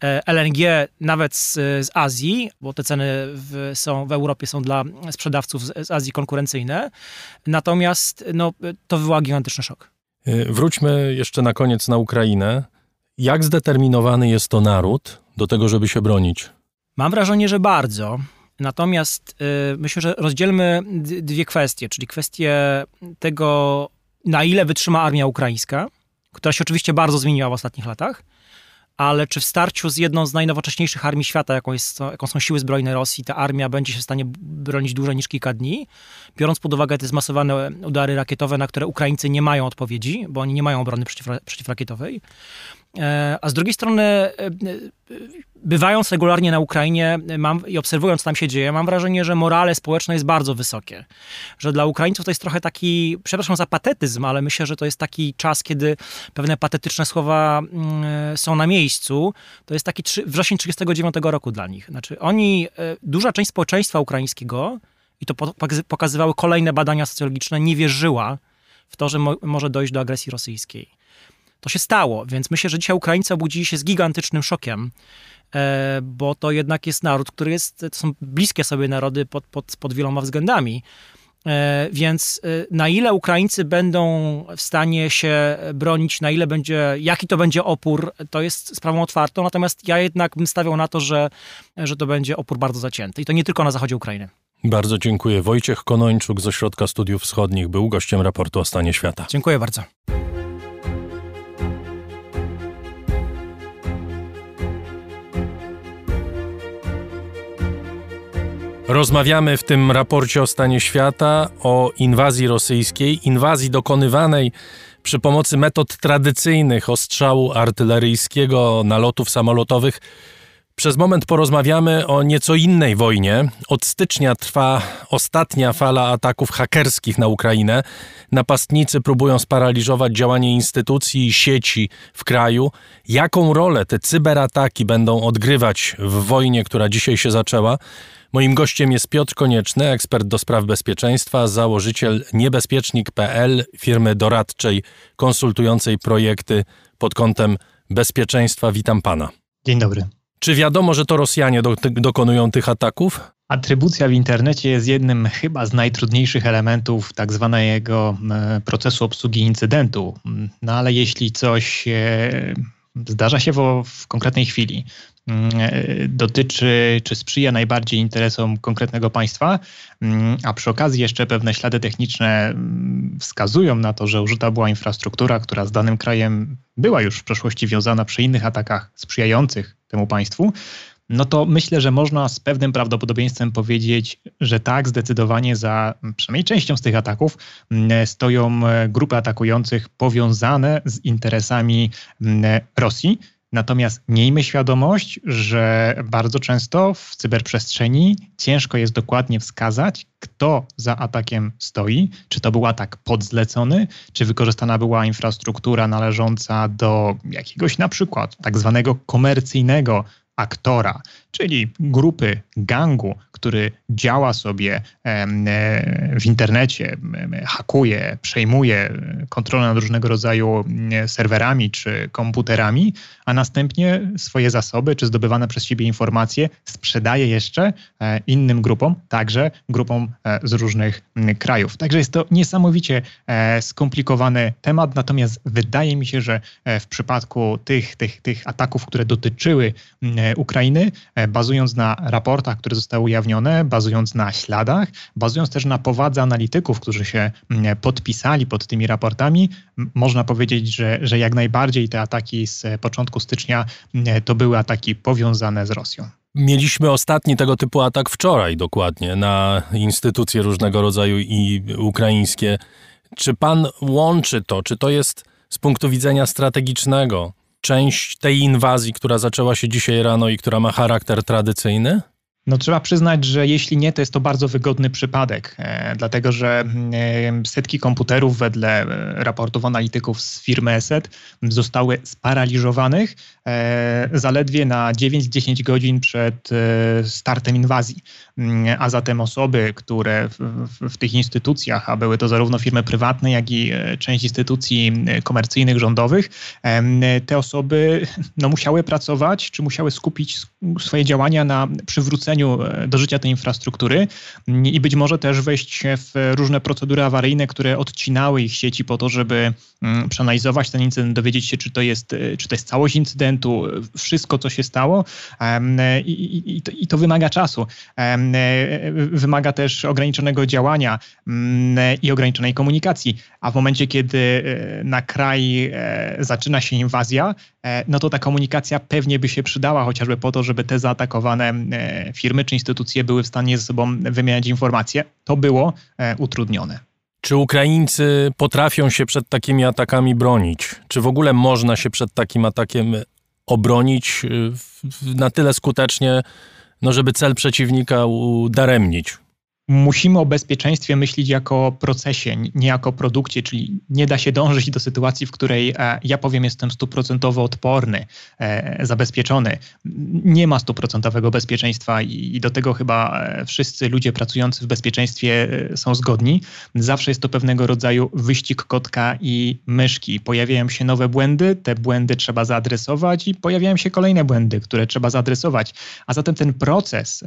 e, LNG nawet z, z Azji, bo te ceny w, są, w Europie są dla sprzedawców z, z Azji konkurencyjne. Natomiast no, to wywoła gigantyczny szok. Y, wróćmy jeszcze na koniec na Ukrainę. Jak zdeterminowany jest to naród do tego, żeby się bronić? Mam wrażenie, że bardzo. Natomiast y, myślę, że rozdzielmy dwie kwestie, czyli kwestię tego, na ile wytrzyma armia ukraińska, która się oczywiście bardzo zmieniła w ostatnich latach, ale czy w starciu z jedną z najnowocześniejszych armii świata, jaką, jest, jaką są siły zbrojne Rosji, ta armia będzie się w stanie bronić dłużej niż kilka dni, biorąc pod uwagę te zmasowane udary rakietowe, na które Ukraińcy nie mają odpowiedzi, bo oni nie mają obrony przeciwrakietowej, E, a z drugiej strony, e, e, bywając regularnie na Ukrainie mam, i obserwując, co tam się dzieje, mam wrażenie, że morale społeczne jest bardzo wysokie. Że dla Ukraińców to jest trochę taki, przepraszam za patetyzm, ale myślę, że to jest taki czas, kiedy pewne patetyczne słowa mm, są na miejscu. To jest taki wrzesień 1939 roku dla nich. Znaczy, oni, duża część społeczeństwa ukraińskiego, i to pokazywały kolejne badania socjologiczne, nie wierzyła w to, że mo może dojść do agresji rosyjskiej. To się stało, więc myślę, że dzisiaj Ukraińcy obudzili się z gigantycznym szokiem, e, bo to jednak jest naród, który jest, to są bliskie sobie narody pod, pod, pod wieloma względami. E, więc e, na ile Ukraińcy będą w stanie się bronić, na ile będzie, jaki to będzie opór, to jest sprawą otwartą. Natomiast ja jednak bym stawiał na to, że, że to będzie opór bardzo zacięty. I to nie tylko na zachodzie Ukrainy. Bardzo dziękuję. Wojciech Konończuk z Ośrodka Studiów Wschodnich był gościem raportu o stanie świata. Dziękuję bardzo. Rozmawiamy w tym raporcie o stanie świata o inwazji rosyjskiej, inwazji dokonywanej przy pomocy metod tradycyjnych ostrzału artyleryjskiego, nalotów samolotowych. Przez moment porozmawiamy o nieco innej wojnie. Od stycznia trwa ostatnia fala ataków hakerskich na Ukrainę. Napastnicy próbują sparaliżować działanie instytucji i sieci w kraju. Jaką rolę te cyberataki będą odgrywać w wojnie, która dzisiaj się zaczęła? Moim gościem jest Piotr Konieczny, ekspert do spraw bezpieczeństwa, założyciel niebezpiecznik.pl, firmy doradczej konsultującej projekty pod kątem bezpieczeństwa. Witam pana. Dzień dobry. Czy wiadomo, że to Rosjanie do, dokonują tych ataków? Atrybucja w internecie jest jednym chyba z najtrudniejszych elementów tak zwanego e, procesu obsługi incydentu. No ale jeśli coś zdarza się w, w konkretnej chwili, mm, dotyczy, czy sprzyja najbardziej interesom konkretnego państwa, mm, a przy okazji jeszcze pewne ślady techniczne wskazują na to, że użyta była infrastruktura, która z danym krajem była już w przeszłości wiązana przy innych atakach sprzyjających temu państwu, no to myślę, że można z pewnym prawdopodobieństwem powiedzieć, że tak, zdecydowanie za przynajmniej częścią z tych ataków mm, stoją e, grupy atakujących powiązane z interesami mm, Rosji. Natomiast miejmy świadomość, że bardzo często w cyberprzestrzeni ciężko jest dokładnie wskazać, kto za atakiem stoi, czy to był atak podzlecony, czy wykorzystana była infrastruktura należąca do jakiegoś na przykład tak zwanego komercyjnego aktora, czyli grupy gangu, który działa sobie e, w internecie, hakuje, przejmuje kontrolę nad różnego rodzaju serwerami czy komputerami, a następnie swoje zasoby czy zdobywane przez siebie informacje sprzedaje jeszcze e, innym grupom, także grupom e, z różnych krajów. Także jest to niesamowicie skomplikowany temat, natomiast wydaje mi się, że w przypadku tych, tych, tych ataków, które dotyczyły Ukrainy, bazując na raportach, które zostały ujawnione, bazując na śladach, bazując też na powadze analityków, którzy się mm, podpisali pod tymi raportami, można powiedzieć, że, że jak najbardziej te ataki z początku stycznia mm, to były ataki powiązane z Rosją. Mieliśmy ostatni tego typu atak wczoraj dokładnie na instytucje różnego rodzaju i ukraińskie. Czy pan łączy to? Czy to jest z punktu widzenia strategicznego część tej inwazji, która zaczęła się dzisiaj rano i która ma charakter tradycyjny? No trzeba przyznać, że jeśli nie, to jest to bardzo wygodny przypadek, e, dlatego że e, setki komputerów wedle e, raportów analityków z firmy ESET zostały sparaliżowanych e, zaledwie na 9-10 godzin przed e, startem inwazji. Mm, a zatem osoby, które w, w, w, tych instytucjach, a były to zarówno firmy prywatne, jak i e, część instytucji komercyjnych, rządowych, te osoby no, musiały pracować, czy musiały skupić swoje działania na przywróceniu E, do życia tej infrastruktury. I być może też wejść w różne procedury awaryjne, które odcinały ich sieci po to, żeby mm, przeanalizować ten incydent, dowiedzieć się, czy to jest, e, czy to jest całość incydentu, wszystko, co się stało. I, i, i, to, i to, wymaga czasu. E, wymaga też ograniczonego działania mm, i ograniczonej komunikacji, a w momencie, kiedy na kraj zaczyna się inwazja, no to ta komunikacja pewnie by się przydała chociażby po to, żeby te zaatakowane firmy firmy czy instytucje były w stanie ze sobą wymieniać informacje, to było e, utrudnione. Czy Ukraińcy potrafią się przed takimi atakami bronić? Czy w ogóle można się przed takim atakiem obronić e, na tyle skutecznie, no żeby cel przeciwnika udaremnić? Musimy o bezpieczeństwie myśleć jako o procesie, nie jako produkcie, czyli nie da się dążyć do sytuacji, w której e, ja powiem, jestem stuprocentowo odporny, e, zabezpieczony. Nie ma stuprocentowego bezpieczeństwa i do tego chyba e, wszyscy ludzie pracujący w bezpieczeństwie są zgodni. Zawsze jest to pewnego rodzaju wyścig kotka i myszki. Pojawiają się nowe błędy, te błędy trzeba zaadresować i pojawiają się kolejne błędy, które trzeba zaadresować. A zatem ten proces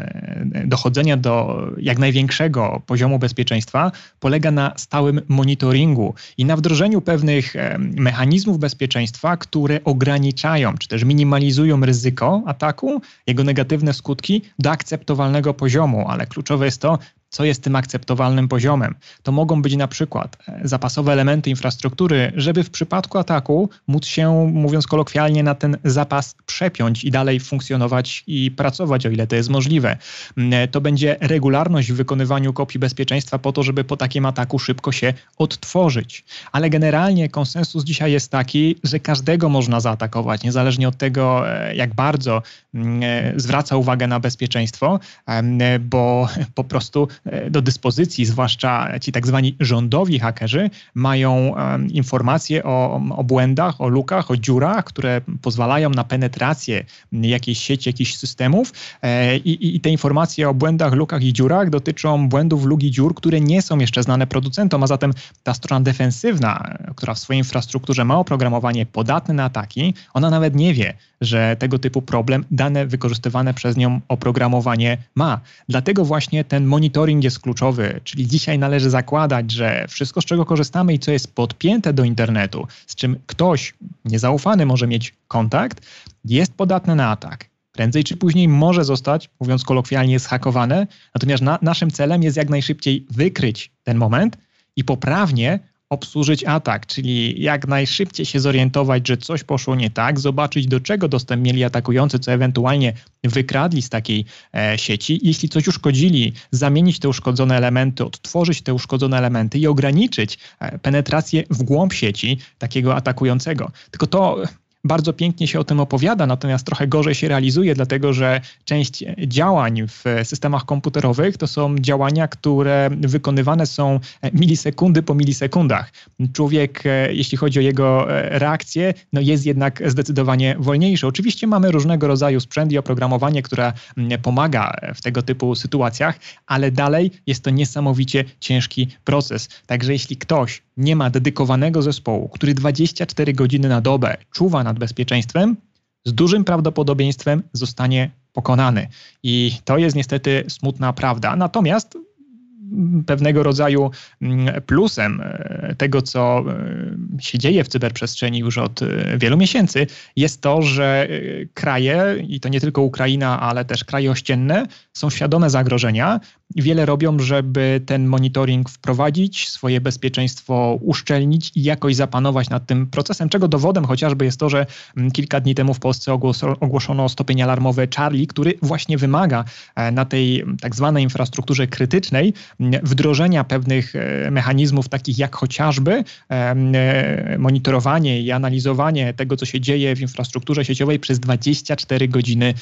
dochodzenia do jak największego większego poziomu bezpieczeństwa polega na stałym monitoringu i na wdrożeniu pewnych mechanizmów bezpieczeństwa, które ograniczają czy też minimalizują ryzyko ataku, jego negatywne skutki do akceptowalnego poziomu, ale kluczowe jest to, co jest tym akceptowalnym poziomem. To mogą być na przykład e, zapasowe elementy infrastruktury, żeby w przypadku ataku móc się, mówiąc kolokwialnie, na ten zapas przepiąć i dalej funkcjonować i pracować, o ile to jest możliwe. Mm, e, to będzie regularność w wykonywaniu kopii bezpieczeństwa po to, żeby po takim ataku szybko się odtworzyć. Ale generalnie konsensus dzisiaj jest taki, że każdego można zaatakować, niezależnie od tego, e, jak bardzo mm, zwraca uwagę na bezpieczeństwo, bo po prostu do dyspozycji, zwłaszcza ci tak zwani rządowi hakerzy, mają informacje o, o błędach, o lukach, o dziurach, które pozwalają na penetrację jakiejś sieci, jakichś systemów. E, i, i te informacje o błędach, lukach i dziurach dotyczą błędów, luk i dziur, które nie są jeszcze znane producentom, a zatem ta strona defensywna, która w swojej infrastrukturze ma oprogramowanie podatne na ataki, ona nawet nie wie, że tego typu problem dane wykorzystywane przez nią oprogramowanie ma. Dlatego właśnie ten monitoring jest kluczowy, czyli dzisiaj należy zakładać, że wszystko, z czego korzystamy i co jest podpięte do internetu, z czym ktoś niezaufany może mieć kontakt, jest podatne na atak prędzej czy później może zostać, mówiąc kolokwialnie, zhakowane. Natomiast na, naszym celem jest jak najszybciej wykryć ten moment i poprawnie obsłużyć atak, czyli jak najszybciej się zorientować, że coś poszło nie tak, zobaczyć do czego dostęp mieli atakujący, co ewentualnie wykradli z takiej e, sieci. Jeśli coś uszkodzili, zamienić te uszkodzone elementy, odtworzyć te uszkodzone elementy i ograniczyć e, penetrację w głąb sieci takiego atakującego. Tylko to bardzo pięknie się o tym opowiada, natomiast trochę gorzej się realizuje, dlatego że część działań w systemach komputerowych to są działania, które wykonywane są milisekundy po milisekundach. Człowiek, e, jeśli chodzi o jego e, reakcję, no jest jednak zdecydowanie wolniejszy. Oczywiście mamy różnego rodzaju sprzęt i oprogramowanie, które pomaga w tego typu sytuacjach, ale dalej jest to niesamowicie ciężki proces. Także jeśli ktoś nie ma dedykowanego zespołu, który 24 godziny na dobę czuwa nad bezpieczeństwem, z dużym prawdopodobieństwem zostanie pokonany. I to jest niestety smutna prawda. Natomiast pewnego rodzaju mm, plusem e, tego, co e, się dzieje w cyberprzestrzeni już od e, wielu miesięcy, jest to, że kraje, i to nie tylko Ukraina, ale też kraje ościenne, są świadome zagrożenia wiele robią, żeby ten monitoring wprowadzić, swoje bezpieczeństwo uszczelnić i jakoś zapanować nad tym procesem, czego dowodem chociażby jest to, że mm, kilka dni temu w Polsce ogłoszono stopień alarmowy Charlie, który właśnie wymaga na tej tak zwanej infrastrukturze krytycznej wdrożenia pewnych e, mechanizmów, takich jak chociażby e, monitorowanie i analizowanie tego, co się dzieje w infrastrukturze sieciowej przez 24 godziny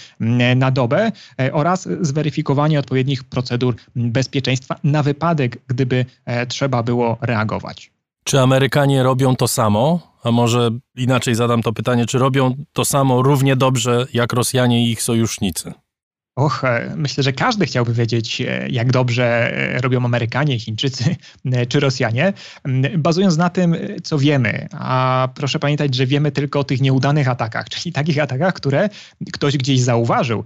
na dobę e, oraz zweryfikowanie odpowiednich procedur bezpieczeństwa na wypadek, gdyby trzeba było reagować. Czy Amerykanie robią to samo? A może inaczej zadam to pytanie, czy robią to samo równie dobrze jak Rosjanie i ich sojusznicy? Och, e, myślę, że każdy chciałby wiedzieć, e, jak dobrze e, robią Amerykanie, Chińczycy czy Rosjanie, bazując na tym, co wiemy. A proszę pamiętać, że wiemy tylko o tych nieudanych atakach, czyli takich atakach, które ktoś gdzieś zauważył,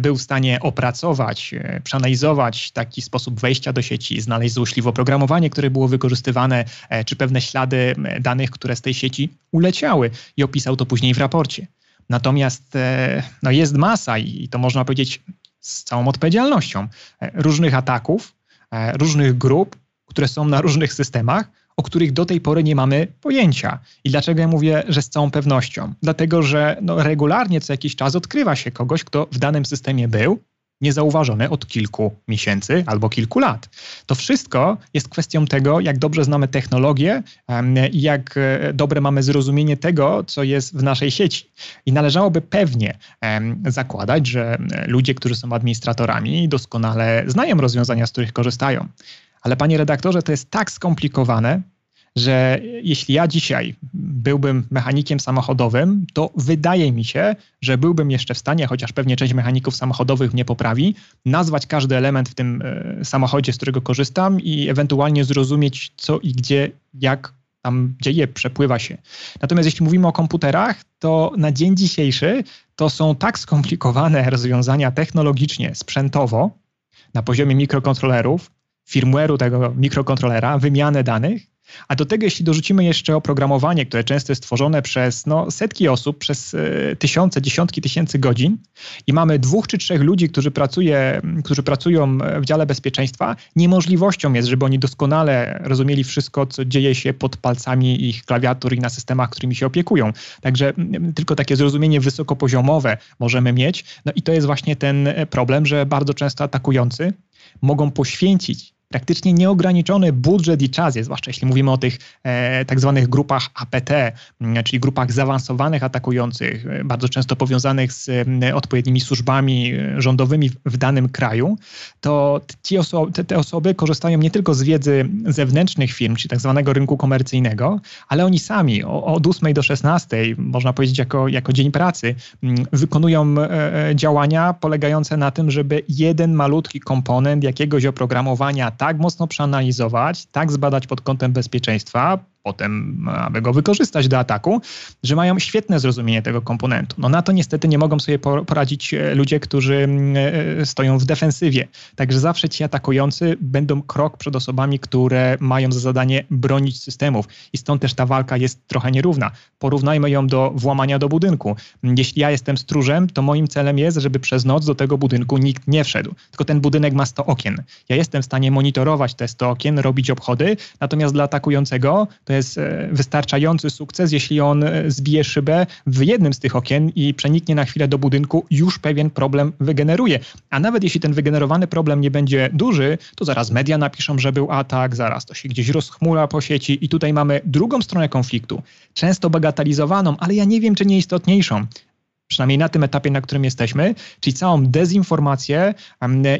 był w stanie opracować, przeanalizować taki sposób wejścia do sieci, znaleźć złośliwe oprogramowanie, które było wykorzystywane, czy pewne ślady danych, które z tej sieci uleciały i opisał to później w raporcie. Natomiast e, no jest masa i to można powiedzieć z całą odpowiedzialnością e, różnych ataków, e, różnych grup, które są na różnych systemach, o których do tej pory nie mamy pojęcia. I dlaczego ja mówię, że z całą pewnością? Dlatego, że no regularnie co jakiś czas odkrywa się kogoś, kto w danym systemie był, niezauważone od kilku miesięcy albo kilku lat. To wszystko jest kwestią tego, jak dobrze znamy technologię i jak e, dobre mamy zrozumienie tego, co jest w naszej sieci. I należałoby pewnie zakładać, że ludzie, którzy są administratorami, doskonale znają rozwiązania, z których korzystają. Ale panie redaktorze, to jest tak skomplikowane, że jeśli ja dzisiaj byłbym mechanikiem samochodowym, to wydaje mi się, że byłbym jeszcze w stanie, chociaż pewnie część mechaników samochodowych mnie poprawi, nazwać każdy element w tym e, samochodzie, z którego korzystam i ewentualnie zrozumieć, co i gdzie, jak tam dzieje, przepływa się. Natomiast jeśli mówimy o komputerach, to na dzień dzisiejszy to są tak skomplikowane rozwiązania technologicznie, sprzętowo, na poziomie mikrokontrolerów, firmware'u tego mikrokontrolera, wymianę danych, a do tego, jeśli dorzucimy jeszcze oprogramowanie, które często jest tworzone przez no, setki osób, przez y, tysiące, dziesiątki tysięcy godzin i mamy dwóch czy trzech ludzi, którzy, pracuje, którzy pracują w dziale bezpieczeństwa, niemożliwością jest, żeby oni doskonale rozumieli wszystko, co dzieje się pod palcami ich klawiatur i na systemach, którymi się opiekują. Także tylko takie zrozumienie wysokopoziomowe możemy mieć. No i to jest właśnie ten problem, że bardzo często atakujący mogą poświęcić praktycznie nieograniczony budżet i czas jest, zwłaszcza jeśli mówimy o tych e, tak zwanych grupach APT, czyli grupach zaawansowanych atakujących, e, bardzo często powiązanych z odpowiednimi służbami e, rządowymi w, danym kraju, to oso te, te, osoby korzystają nie tylko z wiedzy zewnętrznych firm, czyli tak zwanego rynku komercyjnego, ale oni sami o, od 8 do 16, można powiedzieć jako, jako dzień pracy, wykonują e, działania polegające na tym, żeby jeden malutki komponent jakiegoś oprogramowania tak mocno przeanalizować, tak zbadać pod kątem bezpieczeństwa, potem, aby go wykorzystać do ataku, że mają świetne zrozumienie tego komponentu. No na to niestety nie mogą sobie poradzić e, ludzie, którzy mm, e, stoją w defensywie. Także zawsze ci atakujący będą krok przed osobami, które mają za zadanie bronić systemów. I stąd też ta walka jest trochę nierówna. Porównajmy ją do włamania do budynku. Jeśli ja jestem stróżem, to moim celem jest, żeby przez noc do tego budynku nikt nie wszedł. Tylko ten budynek ma 100 okien. Ja jestem w stanie monitorować te 100 okien, robić obchody, natomiast dla atakującego to jest e, wystarczający sukces, jeśli on e, zbije szybę w jednym z tych okien i przeniknie na chwilę do budynku, już pewien problem wygeneruje. A nawet jeśli ten wygenerowany problem nie będzie duży, to zaraz media napiszą, że był atak, zaraz to się gdzieś rozchmura po sieci i tutaj mamy drugą stronę konfliktu, często bagatelizowaną, ale ja nie wiem, czy nieistotniejszą przynajmniej na tym etapie, na którym jesteśmy, czyli całą dezinformację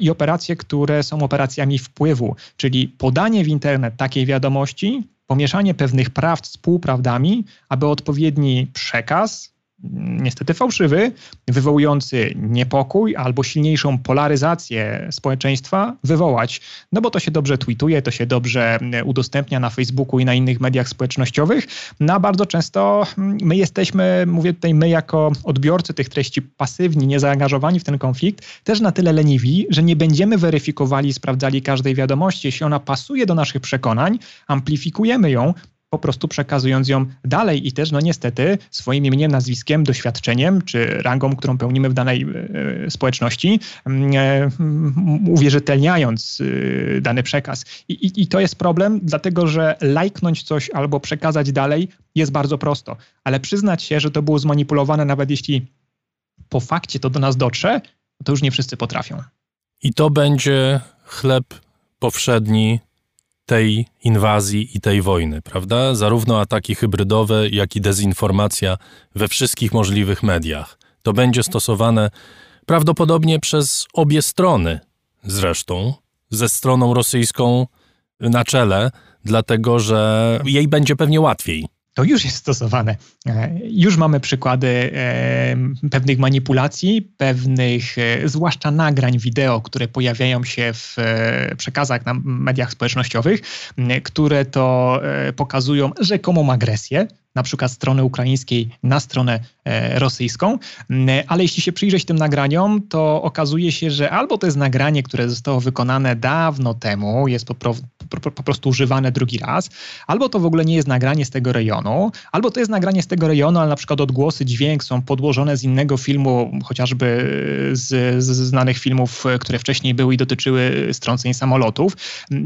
i operacje, które są operacjami wpływu, czyli podanie w internet takiej wiadomości, pomieszanie pewnych prawd z półprawdami, aby odpowiedni przekaz niestety fałszywy, wywołujący niepokój albo silniejszą polaryzację społeczeństwa wywołać. No bo to się dobrze tweetuje, to się dobrze e, udostępnia na Facebooku i na innych mediach społecznościowych. No a bardzo często mm, my jesteśmy, mówię tutaj my jako odbiorcy tych treści pasywni, niezaangażowani w ten konflikt, też na tyle leniwi, że nie będziemy weryfikowali, sprawdzali każdej wiadomości. Jeśli ona pasuje do naszych przekonań, amplifikujemy ją, po prostu przekazując ją dalej i też, no niestety, swoim imieniem, nazwiskiem, doświadczeniem czy rangą, którą pełnimy w danej e, społeczności, mm, e, uwierzytelniając e, dany przekaz. I, i, I to jest problem, dlatego że lajknąć coś albo przekazać dalej jest bardzo prosto, ale przyznać się, że to było zmanipulowane, nawet jeśli po fakcie to do nas dotrze, to już nie wszyscy potrafią. I to będzie chleb powszedni tej inwazji i tej wojny, prawda? Zarówno ataki hybrydowe, jak i dezinformacja we wszystkich możliwych mediach. To będzie stosowane prawdopodobnie przez obie strony, zresztą, ze stroną rosyjską na czele, dlatego że jej będzie pewnie łatwiej to już jest stosowane. E, już mamy przykłady e, pewnych manipulacji, pewnych, e, zwłaszcza nagrań wideo, które pojawiają się w przekazach na mediach społecznościowych, które to pokazują rzekomą agresję, na przykład strony ukraińskiej na stronę rosyjską, ale jeśli się przyjrzeć tym nagraniom, to okazuje się, że albo to jest nagranie, które zostało wykonane dawno temu, jest po, prostu używane drugi raz, albo to w ogóle nie jest nagranie z tego rejonu, albo to jest nagranie z tego rejonu, ale na przykład odgłosy, dźwięk są podłożone z innego filmu, chociażby z, z znanych filmów, które wcześniej były i dotyczyły strąceń samolotów.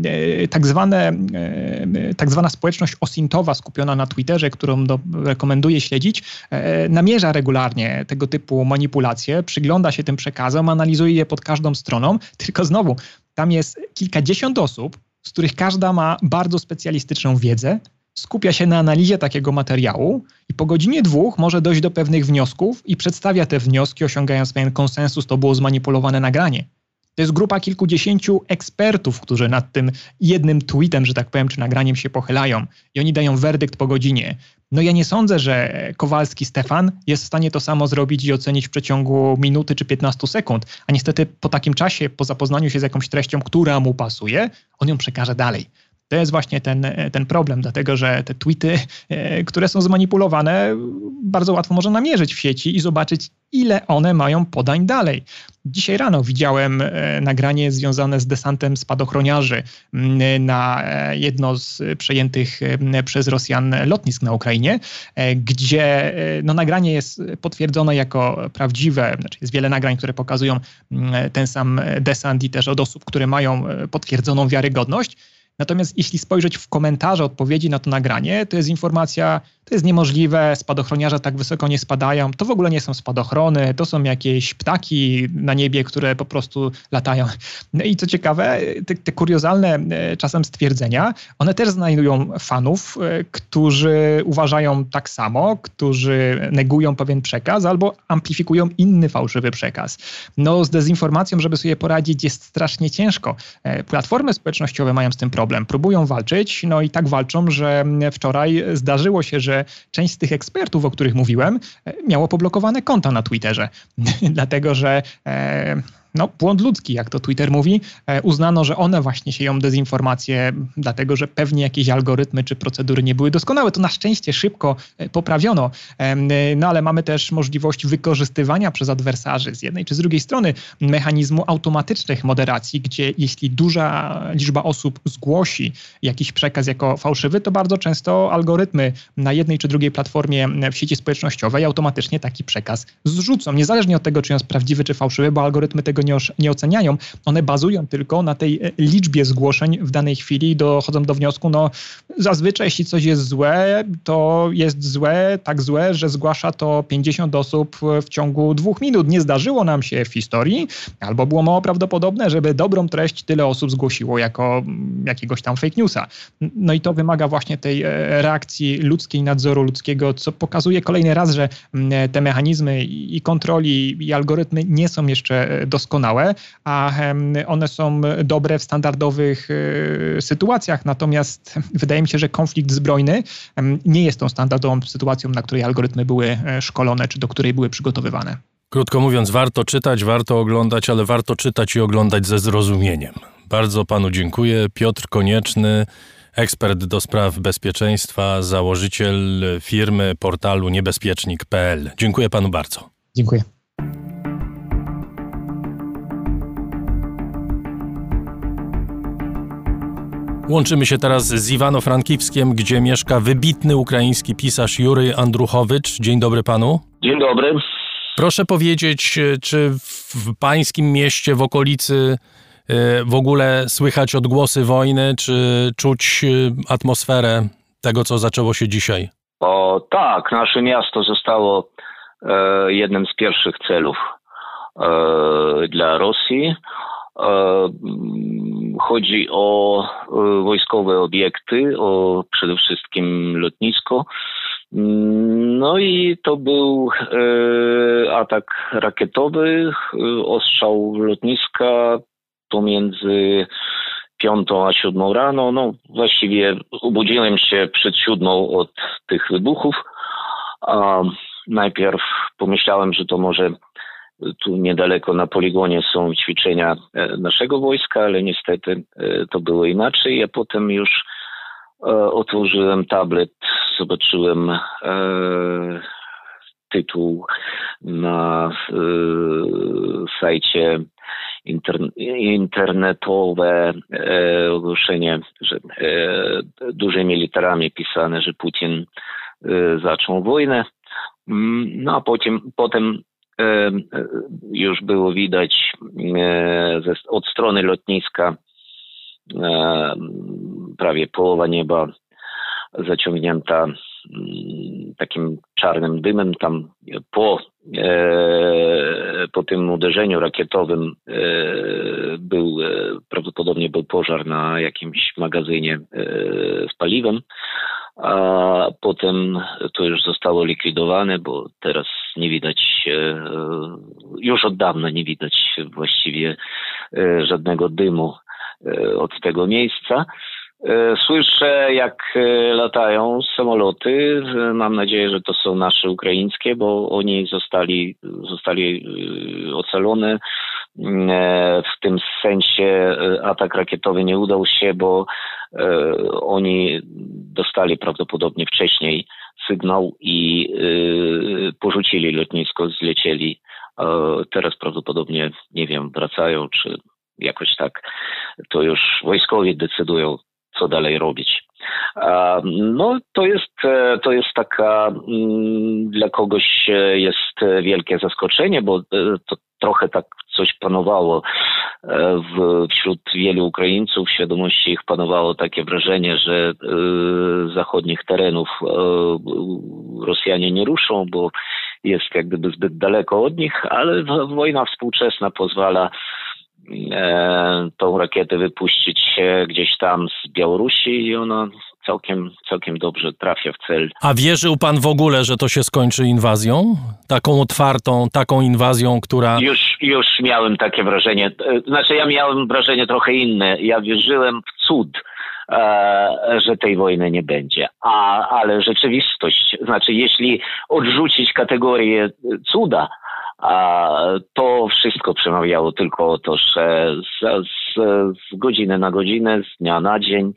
E, tak, zwane, e, tak zwana społeczność osintowa skupiona na Twitterze, którą do, rekomenduję śledzić, e, namierza regularnie tego typu manipulacje, przygląda się tym przekazom, analizuje je pod każdą stroną, tylko znowu, tam jest kilkadziesiąt osób, z których każda ma bardzo specjalistyczną wiedzę, skupia się na analizie takiego materiału i po godzinie dwóch może dojść do pewnych wniosków i przedstawia te wnioski, osiągając pewien konsensus, to było zmanipulowane nagranie. To jest grupa kilkudziesięciu ekspertów, którzy nad tym jednym tweetem, że tak powiem, czy nagraniem się pochylają i oni dają werdykt po godzinie. No ja nie sądzę, że Kowalski Stefan jest w stanie to samo zrobić i ocenić w przeciągu minuty czy 15 sekund, a niestety po takim czasie, po zapoznaniu się z jakąś treścią, która mu pasuje, on ją przekaże dalej. To jest właśnie ten, ten problem, dlatego że te tweety, e, które są zmanipulowane, bardzo łatwo można namierzyć w sieci i zobaczyć, ile one mają podań dalej. Dzisiaj rano widziałem e, nagranie związane z desantem spadochroniarzy na e, jedno z przejętych przez Rosjan lotnisk na Ukrainie, gdzie no, nagranie jest potwierdzone jako prawdziwe. Znaczy jest wiele nagrań, które pokazują ten sam desant i też od osób, które mają potwierdzoną wiarygodność. Natomiast jeśli spojrzeć w komentarze odpowiedzi na to nagranie, to jest informacja, to jest niemożliwe, spadochroniarze tak wysoko nie spadają, to w ogóle nie są spadochrony, to są jakieś ptaki na niebie, które po prostu latają. No i co ciekawe, te, te kuriozalne e, czasem stwierdzenia, one też znajdują fanów, e, którzy uważają tak samo, którzy negują pewien przekaz albo amplifikują inny fałszywy przekaz. No z dezinformacją, żeby sobie poradzić jest strasznie ciężko. E, platformy społecznościowe mają z tym problem, próbują walczyć, no i tak walczą, że wczoraj zdarzyło się, że część z tych ekspertów, o których mówiłem, e, miało poblokowane konta na Twitterze, dlatego że e, no, błąd ludzki, jak to Twitter mówi. E, uznano, że one właśnie sieją dezinformację, dlatego że pewnie jakieś algorytmy czy procedury nie były doskonałe. To na szczęście szybko e, poprawiono, no ale mamy też możliwość wykorzystywania przez adwersarzy z jednej czy z drugiej strony mechanizmu automatycznych moderacji, gdzie jeśli duża liczba osób zgłosi jakiś przekaz jako fałszywy, to bardzo często algorytmy na jednej czy drugiej platformie w sieci społecznościowej automatycznie taki przekaz zrzucą. Niezależnie od tego, czy on jest prawdziwy czy fałszywy, bo algorytmy tego nie, nie oceniają. One bazują tylko na tej e, liczbie zgłoszeń w danej chwili i dochodzą do wniosku, no zazwyczaj jeśli coś jest złe, to jest złe, tak złe, że zgłasza to 50 osób w ciągu dwóch minut. Nie zdarzyło nam się w historii, albo było mało prawdopodobne, żeby dobrą treść tyle osób zgłosiło jako mm, jakiegoś tam fake newsa. No i to wymaga właśnie tej e, reakcji ludzkiej, nadzoru ludzkiego, co pokazuje kolejny raz, że mm, te mechanizmy i kontroli i algorytmy nie są jeszcze doskonałe, a one są dobre w standardowych e, sytuacjach. Natomiast wydaje mi się, że konflikt zbrojny nie jest tą standardową sytuacją, na której algorytmy były e, szkolone, czy do której były przygotowywane. Krótko mówiąc, warto czytać, warto oglądać, ale warto czytać i oglądać ze zrozumieniem. Bardzo panu dziękuję. Piotr Konieczny, ekspert do spraw bezpieczeństwa, założyciel firmy portalu niebezpiecznik.pl. Dziękuję panu bardzo. Dziękuję. Łączymy się teraz z Iwano-Frankiwskiem, gdzie mieszka wybitny ukraiński pisarz Jury Andruchowicz. Dzień dobry panu. Dzień dobry. Proszę powiedzieć, czy w pańskim mieście, w okolicy e, w ogóle słychać odgłosy wojny, czy czuć e, atmosferę tego, co zaczęło się dzisiaj? O tak, nasze miasto zostało e, jednym z pierwszych celów e, dla Rosji. E, chodzi o e, wojskowe obiekty, o przede wszystkim lotnisko. No i to był e, atak rakietowy, ostrzał lotniska pomiędzy piątą a siódmą rano. No właściwie obudziłem się przed siódmą od tych wybuchów. Najpierw pomyślałem, że to może tu niedaleko na poligonie są ćwiczenia e, naszego wojska, ale niestety e, to było inaczej. Ja potem już e, otworzyłem tablet, zobaczyłem tytuł na sajcie internetowe ogłoszenie, że dużymi literami pisane, że Putin zaczął wojnę. Mm, no a potem, potem już było widać od strony lotniska prawie połowa nieba zaciągnięta takim czarnym dymem. Tam po, po tym uderzeniu rakietowym był prawdopodobnie był pożar na jakimś magazynie z paliwem a potem to już zostało likwidowane, bo teraz nie widać, e, już od dawna nie widać właściwie e, żadnego dymu e, od tego miejsca. Słyszę, jak latają samoloty. Mam nadzieję, że to są nasze ukraińskie, bo oni zostali, zostali ocalone. W tym sensie atak rakietowy nie udał się, bo E, oni dostali prawdopodobnie wcześniej sygnał i e, porzucili lotnisko, zlecieli. E, teraz prawdopodobnie, nie wiem, wracają, czy jakoś tak. To już wojskowi decydują, co dalej robić. No, to jest, to jest taka, mm, dla kogoś jest wielkie zaskoczenie, bo to trochę tak coś panowało e, w, wśród wielu Ukraińców, w świadomości ich panowało takie wrażenie, że zachodnich terenów Rosjanie nie ruszą, bo jest jak gdyby zbyt daleko od nich, ale wojna współczesna pozwala e, tą rakietę wypuścić gdzieś tam z Białorusi i ona całkiem, całkiem dobrze trafia w cel. A wierzył pan w ogóle, że to się skończy inwazją? Taką otwartą, taką inwazją, która... Już, już miałem takie wrażenie. Znaczy ja miałem wrażenie trochę inne. Ja wierzyłem w cud. E, że tej wojny nie będzie. A, ale rzeczywistość, znaczy jeśli odrzucić kategorię cuda, A to wszystko przemawiało tylko o to, że z, z, z godziny na godzinę, z dnia na dzień,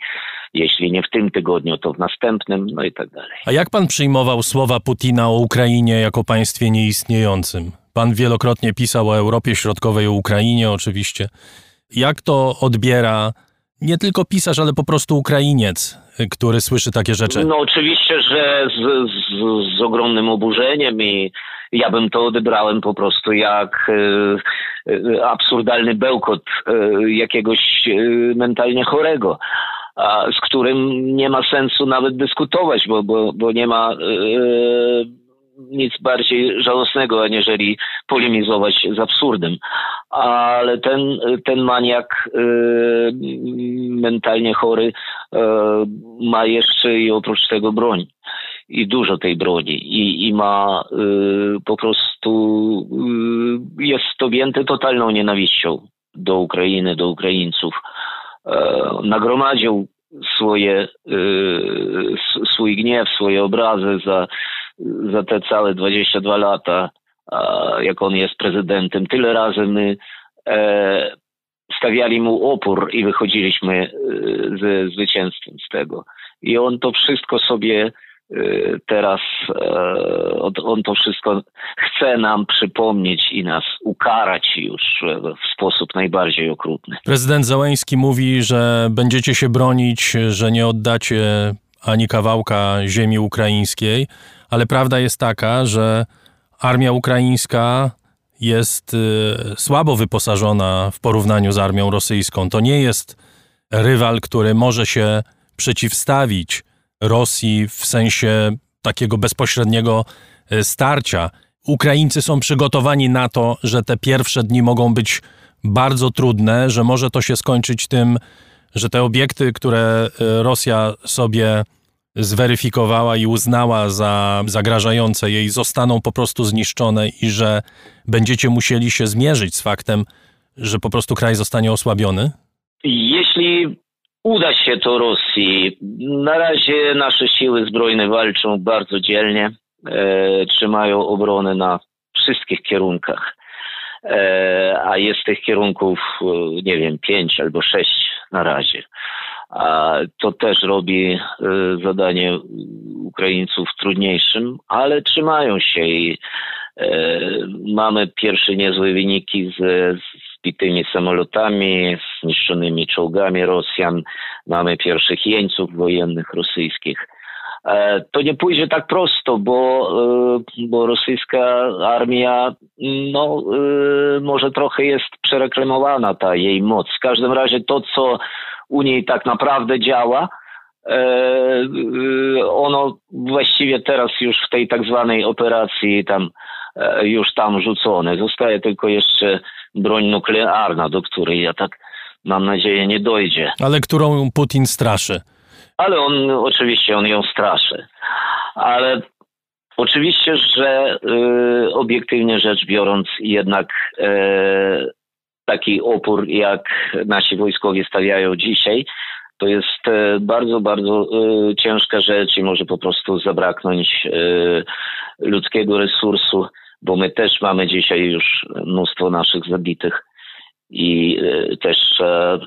jeśli nie w tym tygodniu, to w następnym, no i tak dalej. A jak pan przyjmował słowa Putina o Ukrainie jako państwie nieistniejącym? Pan wielokrotnie pisał o Europie Środkowej, o Ukrainie oczywiście. Jak to odbiera nie tylko pisarz, ale po prostu Ukrainiec, który słyszy takie rzeczy? No oczywiście, że z, z, z ogromnym oburzeniem i ja bym to odebrałem po prostu jak e, e, absurdalny bełkot e, jakiegoś mentalnie chorego, z którym nie ma sensu nawet dyskutować, bo, bo, bo nie ma e, nic bardziej żałosnego, aniżeli polemizować z absurdem. Ale ten, ten maniak e, mentalnie chory e, ma jeszcze i oprócz tego broń. I dużo tej broni. I, i ma po prostu jest objęty totalną nienawiścią do Ukrainy, do Ukraińców. E, nagromadził swoje, e, swój gniew, swoje obrazy za, za te całe 22 lata, jak on jest prezydentem. Tyle razy my e, stawiali mu opór i wychodziliśmy ze zwycięstwem z tego. I on to wszystko sobie teraz, e, on, to wszystko chce nam przypomnieć i nas ukarać już w sposób najbardziej okrutny. Prezydent Załęski mówi, że będziecie się bronić, że nie oddacie ani kawałka ziemi ukraińskiej, ale prawda jest taka, że armia ukraińska jest y, słabo wyposażona w porównaniu z armią rosyjską. To nie jest rywal, który może się przeciwstawić Rosji w sensie takiego bezpośredniego y, starcia. Ukraińcy są przygotowani na to, że te pierwsze dni mogą być bardzo trudne, że może to się skończyć tym, że te obiekty, które y, Rosja sobie zweryfikowała i uznała za zagrażające jej, zostaną po prostu zniszczone i że będziecie musieli się zmierzyć z faktem, że po prostu kraj zostanie osłabiony? Jeśli uda się to Rosji, na razie nasze siły zbrojne walczą bardzo dzielnie, e, trzymają obronę na wszystkich kierunkach, e, a jest tych kierunków, e, nie wiem, pięć albo sześć na razie. A to też robi e, zadanie Ukraińców trudniejszym, ale trzymają się i mamy pierwsze niezłe wyniki z, zbitymi samolotami, zniszczonymi czołgami Rosjan. Mamy pierwszych jeńców wojennych rosyjskich. E, To nie pójdzie tak prosto, bo, e, bo rosyjska armia no, e, może trochę jest przereklamowana, ta jej moc. W każdym razie to, co u niej tak naprawdę działa, e, e, ono właściwie teraz już w tej tak zwanej operacji tam e, już tam rzucone. Zostaje tylko jeszcze broń nuklearna, do której ja tak mam nadzieję nie dojdzie. Ale którą Putin straszy. Ale on oczywiście on ją straszy. Ale oczywiście, że y, obiektywnie rzecz biorąc, jednak y, taki opór, jak nasi wojskowie stawiają dzisiaj, to jest e, bardzo, bardzo e, ciężka rzecz i może po prostu zabraknąć e, ludzkiego resursu, bo my też mamy dzisiaj już mnóstwo naszych zabitych i e, też e,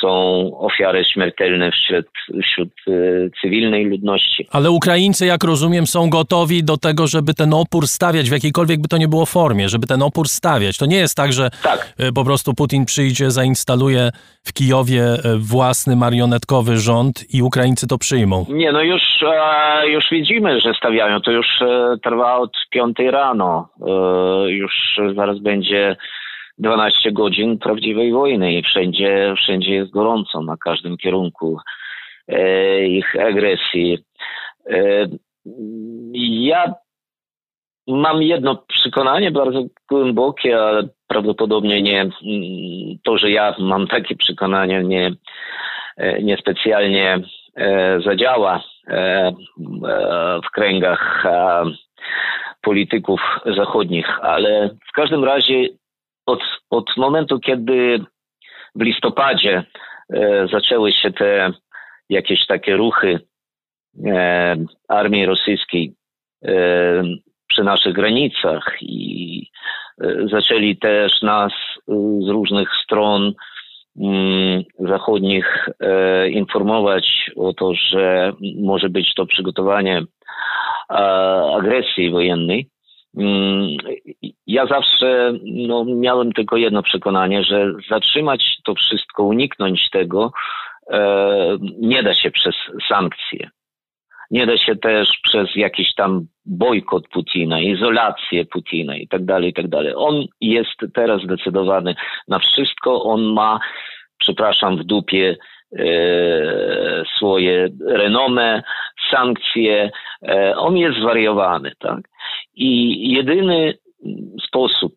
są ofiary śmiertelne wśród, wśród e, cywilnej ludności. Ale Ukraińcy, jak rozumiem, są gotowi do tego, żeby ten opór stawiać w jakiejkolwiek by to nie było formie, żeby ten opór stawiać. To nie jest tak, że Tak, po prostu Putin przyjdzie, zainstaluje w Kijowie własny marionetkowy rząd i Ukraińcy to przyjmą. Nie, no już, już widzimy, że stawiają. To już trwa od piątej rano. Już zaraz będzie 12 godzin prawdziwej wojny i wszędzie, wszędzie jest gorąco na każdym kierunku e, ich agresji. E, ja mam jedno przekonanie bardzo głębokie, ale prawdopodobnie nie mm, to, że ja mam takie przekonanie, nie, e, niespecjalnie e, zadziała e, e, w kręgach polityków zachodnich, ale w każdym razie od, od momentu, kiedy w listopadzie e, zaczęły się te jakieś takie ruchy e, armii rosyjskiej e, przy naszych granicach i zaczęli też nas z różnych stron mm, zachodnich informować o to, że może być to przygotowanie agresji wojennej. Mm, ja zawsze no, miałem tylko jedno przekonanie, że zatrzymać to wszystko, uniknąć tego nie da się przez sankcje. Nie da się też przez jakiś tam bojkot Putina, izolację Putina i tak dalej, i tak dalej. On jest teraz zdecydowany na wszystko. On ma, przepraszam, w dupie e, swoje renomę, sankcje. E, on jest zwariowany, tak? I jedyny sposób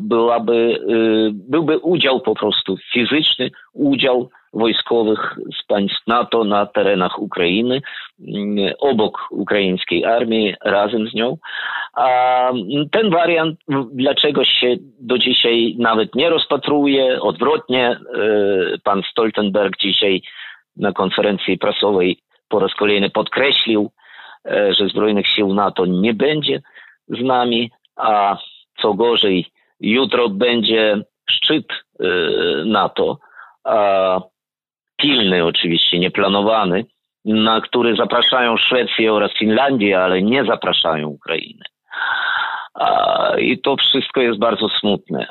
byłaby, e, byłby udział po prostu fizyczny, udział wojskowych z państw NATO na terenach Ukrainy, mm, obok ukraińskiej armii, razem z nią. A ten wariant, dlaczego się do dzisiaj nawet nie rozpatruje, odwrotnie, e, pan Stoltenberg dzisiaj na konferencji prasowej po raz kolejny podkreślił, e, że Zbrojnych Sił NATO nie będzie z nami, a co gorzej, jutro będzie szczyt e, NATO, pilny oczywiście, nieplanowany, na który zapraszają Szwecję oraz Finlandię, ale nie zapraszają Ukrainy. I to wszystko jest bardzo smutne.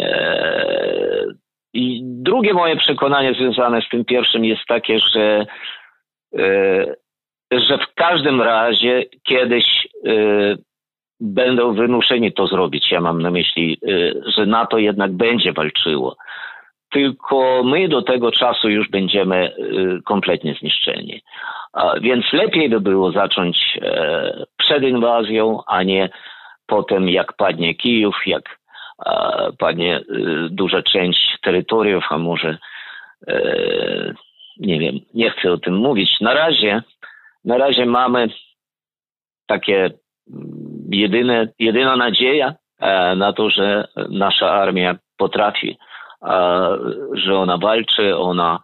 E, I drugie moje przekonanie związane z tym pierwszym jest takie, że, e, że w każdym razie kiedyś e, będą wymuszeni to zrobić. Ja mam na myśli, że NATO jednak będzie walczyło tylko my do tego czasu już będziemy y, kompletnie zniszczeni. Więc lepiej by było zacząć e, przed inwazją, a nie potem jak padnie Kijów, jak padnie y, duża część terytoriów, a może e, nie wiem, nie chcę o tym mówić. Na razie, na razie mamy takie mm, jedyne, jedyna nadzieja e, na to, że nasza armia potrafi że ona walczy, ona,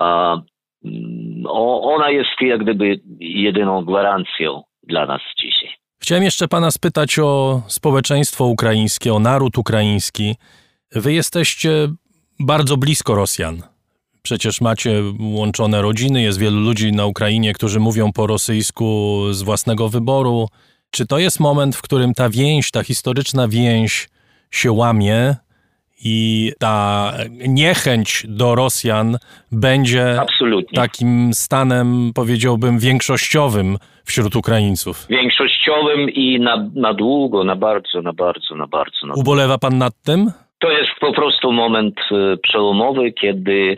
mm, ona jest jak gdyby jedyną gwarancją dla nas dzisiaj. Chciałem jeszcze pana spytać o społeczeństwo ukraińskie, o naród ukraiński. Wy jesteście bardzo blisko Rosjan. Przecież macie łączone rodziny, jest wielu ludzi na Ukrainie, którzy mówią po rosyjsku z własnego wyboru. Czy to jest moment, w którym ta więź, ta historyczna więź się łamie i ta niechęć do Rosjan będzie Absolutnie. takim stanem, powiedziałbym, większościowym wśród Ukraińców. Większościowym i na, na długo, na bardzo, na bardzo, na bardzo. Na Ubolewa pan nad tym? To jest po prostu moment y, przełomowy, kiedy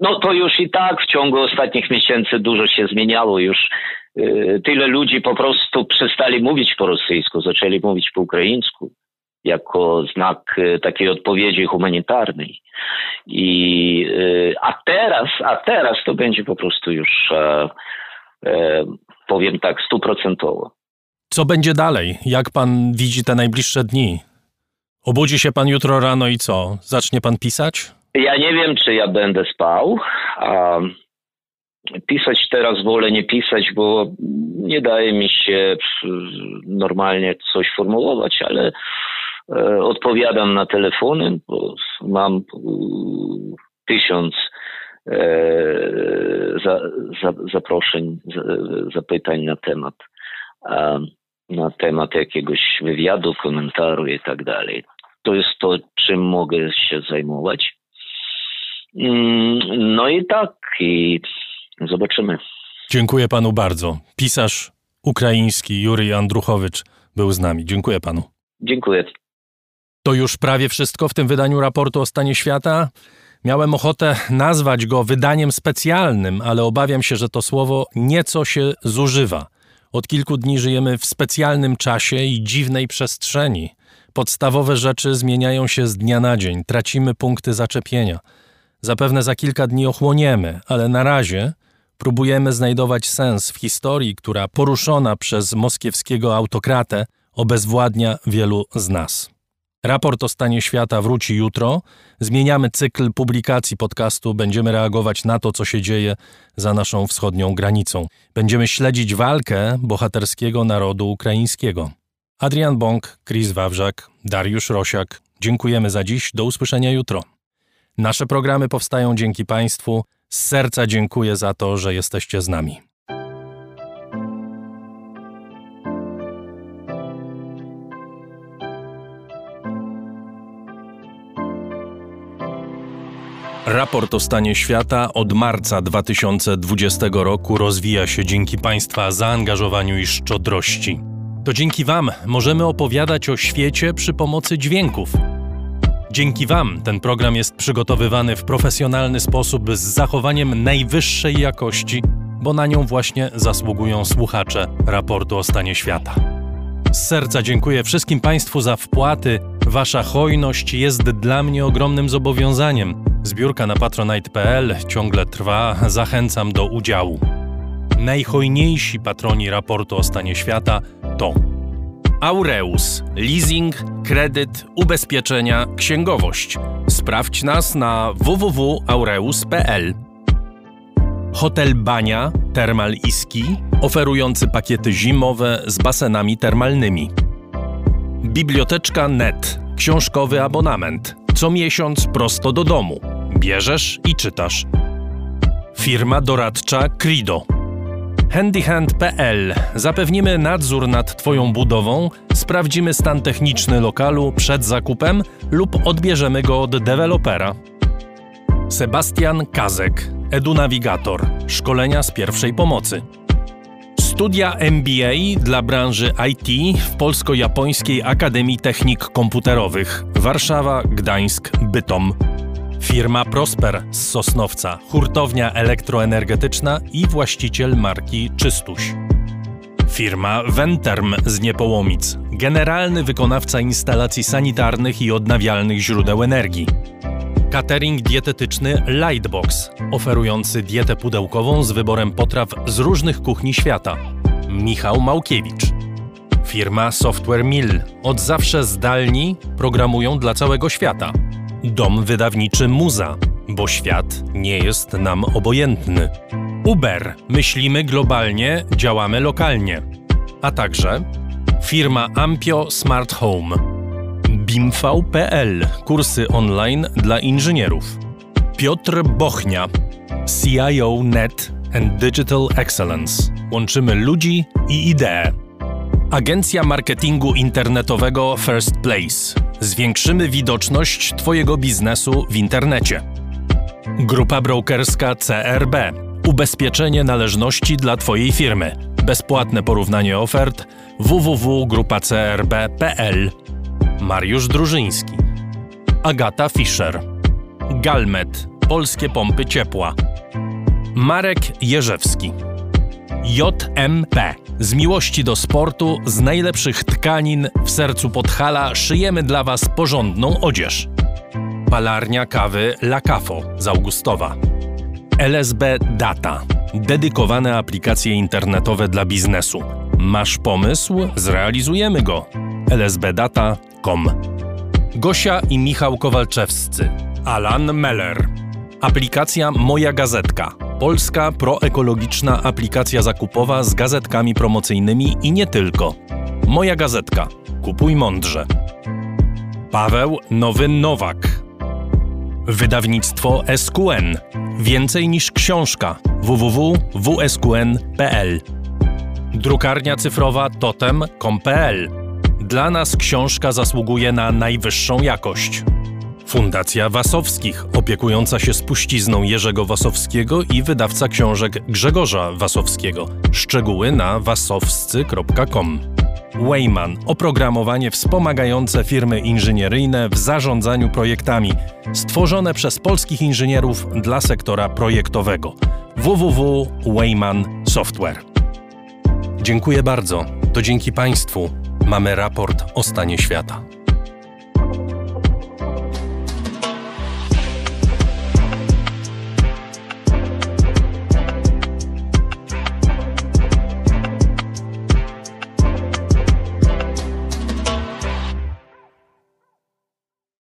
no to już i tak w ciągu ostatnich miesięcy dużo się zmieniało. Już y, tyle ludzi po prostu przestali mówić po rosyjsku, zaczęli mówić po ukraińsku jako znak e, takiej odpowiedzi humanitarnej. I, e, a teraz, a teraz to będzie po prostu już, e, powiem tak, stuprocentowo. Co będzie dalej? Jak pan widzi te najbliższe dni? Obudzi się pan jutro rano i co? Zacznie pan pisać? Ja nie wiem, czy ja będę spał. A pisać teraz wolę nie pisać, bo nie daje mi się normalnie coś formułować, ale odpowiadam na telefony, bo mam e, tysiąc e, za, za, zaproszeń, zapytań na temat na temat jakiegoś wywiadu, komentaru i tak dalej. To jest to, czym mogę się zajmować. Mm, no i tak, i zobaczymy. Dziękuję panu bardzo. Pisarz ukraiński Jury Andruchowicz był z nami. Dziękuję panu. Dziękuję. To już prawie wszystko w tym wydaniu raportu o stanie świata. Miałem ochotę nazwać go wydaniem specjalnym, ale obawiam się, że to słowo nieco się zużywa. Od kilku dni żyjemy w specjalnym czasie i dziwnej przestrzeni. Podstawowe rzeczy zmieniają się z dnia na dzień, tracimy punkty zaczepienia. Zapewne za kilka dni ochłoniemy, ale na razie próbujemy znajdować sens w historii, która poruszona przez moskiewskiego autokratę obezwładnia wielu z nas. Raport o stanie świata wróci jutro. Zmieniamy cykl publikacji podcastu, będziemy reagować na to, co się dzieje za naszą wschodnią granicą. Będziemy śledzić walkę bohaterskiego narodu ukraińskiego. Adrian Bąk, Chris Wawrzak, Dariusz Rosiak. Dziękujemy za dziś. Do usłyszenia jutro. Nasze programy powstają dzięki Państwu. Z serca dziękuję za to, że jesteście z nami. Raport o stanie świata od marca 2020 roku rozwija się dzięki Państwa zaangażowaniu i szczodrości. To dzięki Wam możemy opowiadać o świecie przy pomocy dźwięków. Dzięki Wam ten program jest przygotowywany w profesjonalny sposób z zachowaniem najwyższej jakości, bo na nią właśnie zasługują słuchacze raportu o stanie świata. Z serca dziękuję wszystkim Państwu za wpłaty. Wasza hojność jest dla mnie ogromnym zobowiązaniem. Zbiórka na patronite.pl ciągle trwa, zachęcam do udziału. Najhojniejsi patroni raportu o stanie świata to Aureus, leasing, kredyt, ubezpieczenia, księgowość. Sprawdź nas na www.aureus.pl. Hotel Bania Termal Iski, oferujący pakiety zimowe z basenami termalnymi. Biblioteczka Net, książkowy abonament. Co miesiąc prosto do domu. Bierzesz i czytasz. Firma doradcza Crido. Handyhand.pl Zapewnimy nadzór nad Twoją budową, sprawdzimy stan techniczny lokalu przed zakupem lub odbierzemy go od dewelopera. Sebastian Kazek, edunawigator, szkolenia z pierwszej pomocy. Studia MBA dla branży IT w Polsko-Japońskiej Akademii Technik Komputerowych Warszawa, Gdańsk, Bytom. Firma Prosper z Sosnowca, hurtownia elektroenergetyczna i właściciel marki Czystuś. Firma Venterm z Niepołomic, generalny wykonawca instalacji sanitarnych i odnawialnych źródeł energii. Catering dietetyczny Lightbox, oferujący dietę pudełkową z wyborem potraw z różnych kuchni świata. Michał Małkiewicz. Firma Software Mill, od zawsze zdalni, programują dla całego świata. Dom wydawniczy Muza, bo świat nie jest nam obojętny. Uber, myślimy globalnie, działamy lokalnie. A także firma Ampio Smart Home. BIMV.pl, kursy online dla inżynierów. Piotr Bochnia, CIO Net and Digital Excellence. Łączymy ludzi i idee. Agencja marketingu internetowego First Place. Zwiększymy widoczność Twojego biznesu w internecie. Grupa brokerska CRB. Ubezpieczenie należności dla Twojej firmy. Bezpłatne porównanie ofert www.grupacrb.pl. Mariusz Drużyński. Agata Fischer. Galmet. Polskie pompy ciepła. Marek Jerzewski. JMP. Z miłości do sportu, z najlepszych tkanin w sercu Podhala szyjemy dla Was porządną odzież. Palarnia kawy La Cafo z Augustowa. LSB Data. Dedykowane aplikacje internetowe dla biznesu. Masz pomysł? Zrealizujemy go. lsbdata.com Gosia i Michał Kowalczewscy. Alan Meller. Aplikacja Moja Gazetka. Polska proekologiczna aplikacja zakupowa z gazetkami promocyjnymi i nie tylko. Moja Gazetka. Kupuj mądrze. Paweł Nowy Nowak. Wydawnictwo SQN. Więcej niż książka. www.wsqn.pl Drukarnia cyfrowa totem.com.pl Dla nas książka zasługuje na najwyższą jakość. Fundacja Wasowskich, opiekująca się spuścizną Jerzego Wasowskiego i wydawca książek Grzegorza Wasowskiego. Szczegóły na wasowscy.com. Wayman oprogramowanie wspomagające firmy inżynieryjne w zarządzaniu projektami, stworzone przez polskich inżynierów dla sektora projektowego. www.wayman Software. Dziękuję bardzo. To dzięki Państwu mamy raport o stanie świata.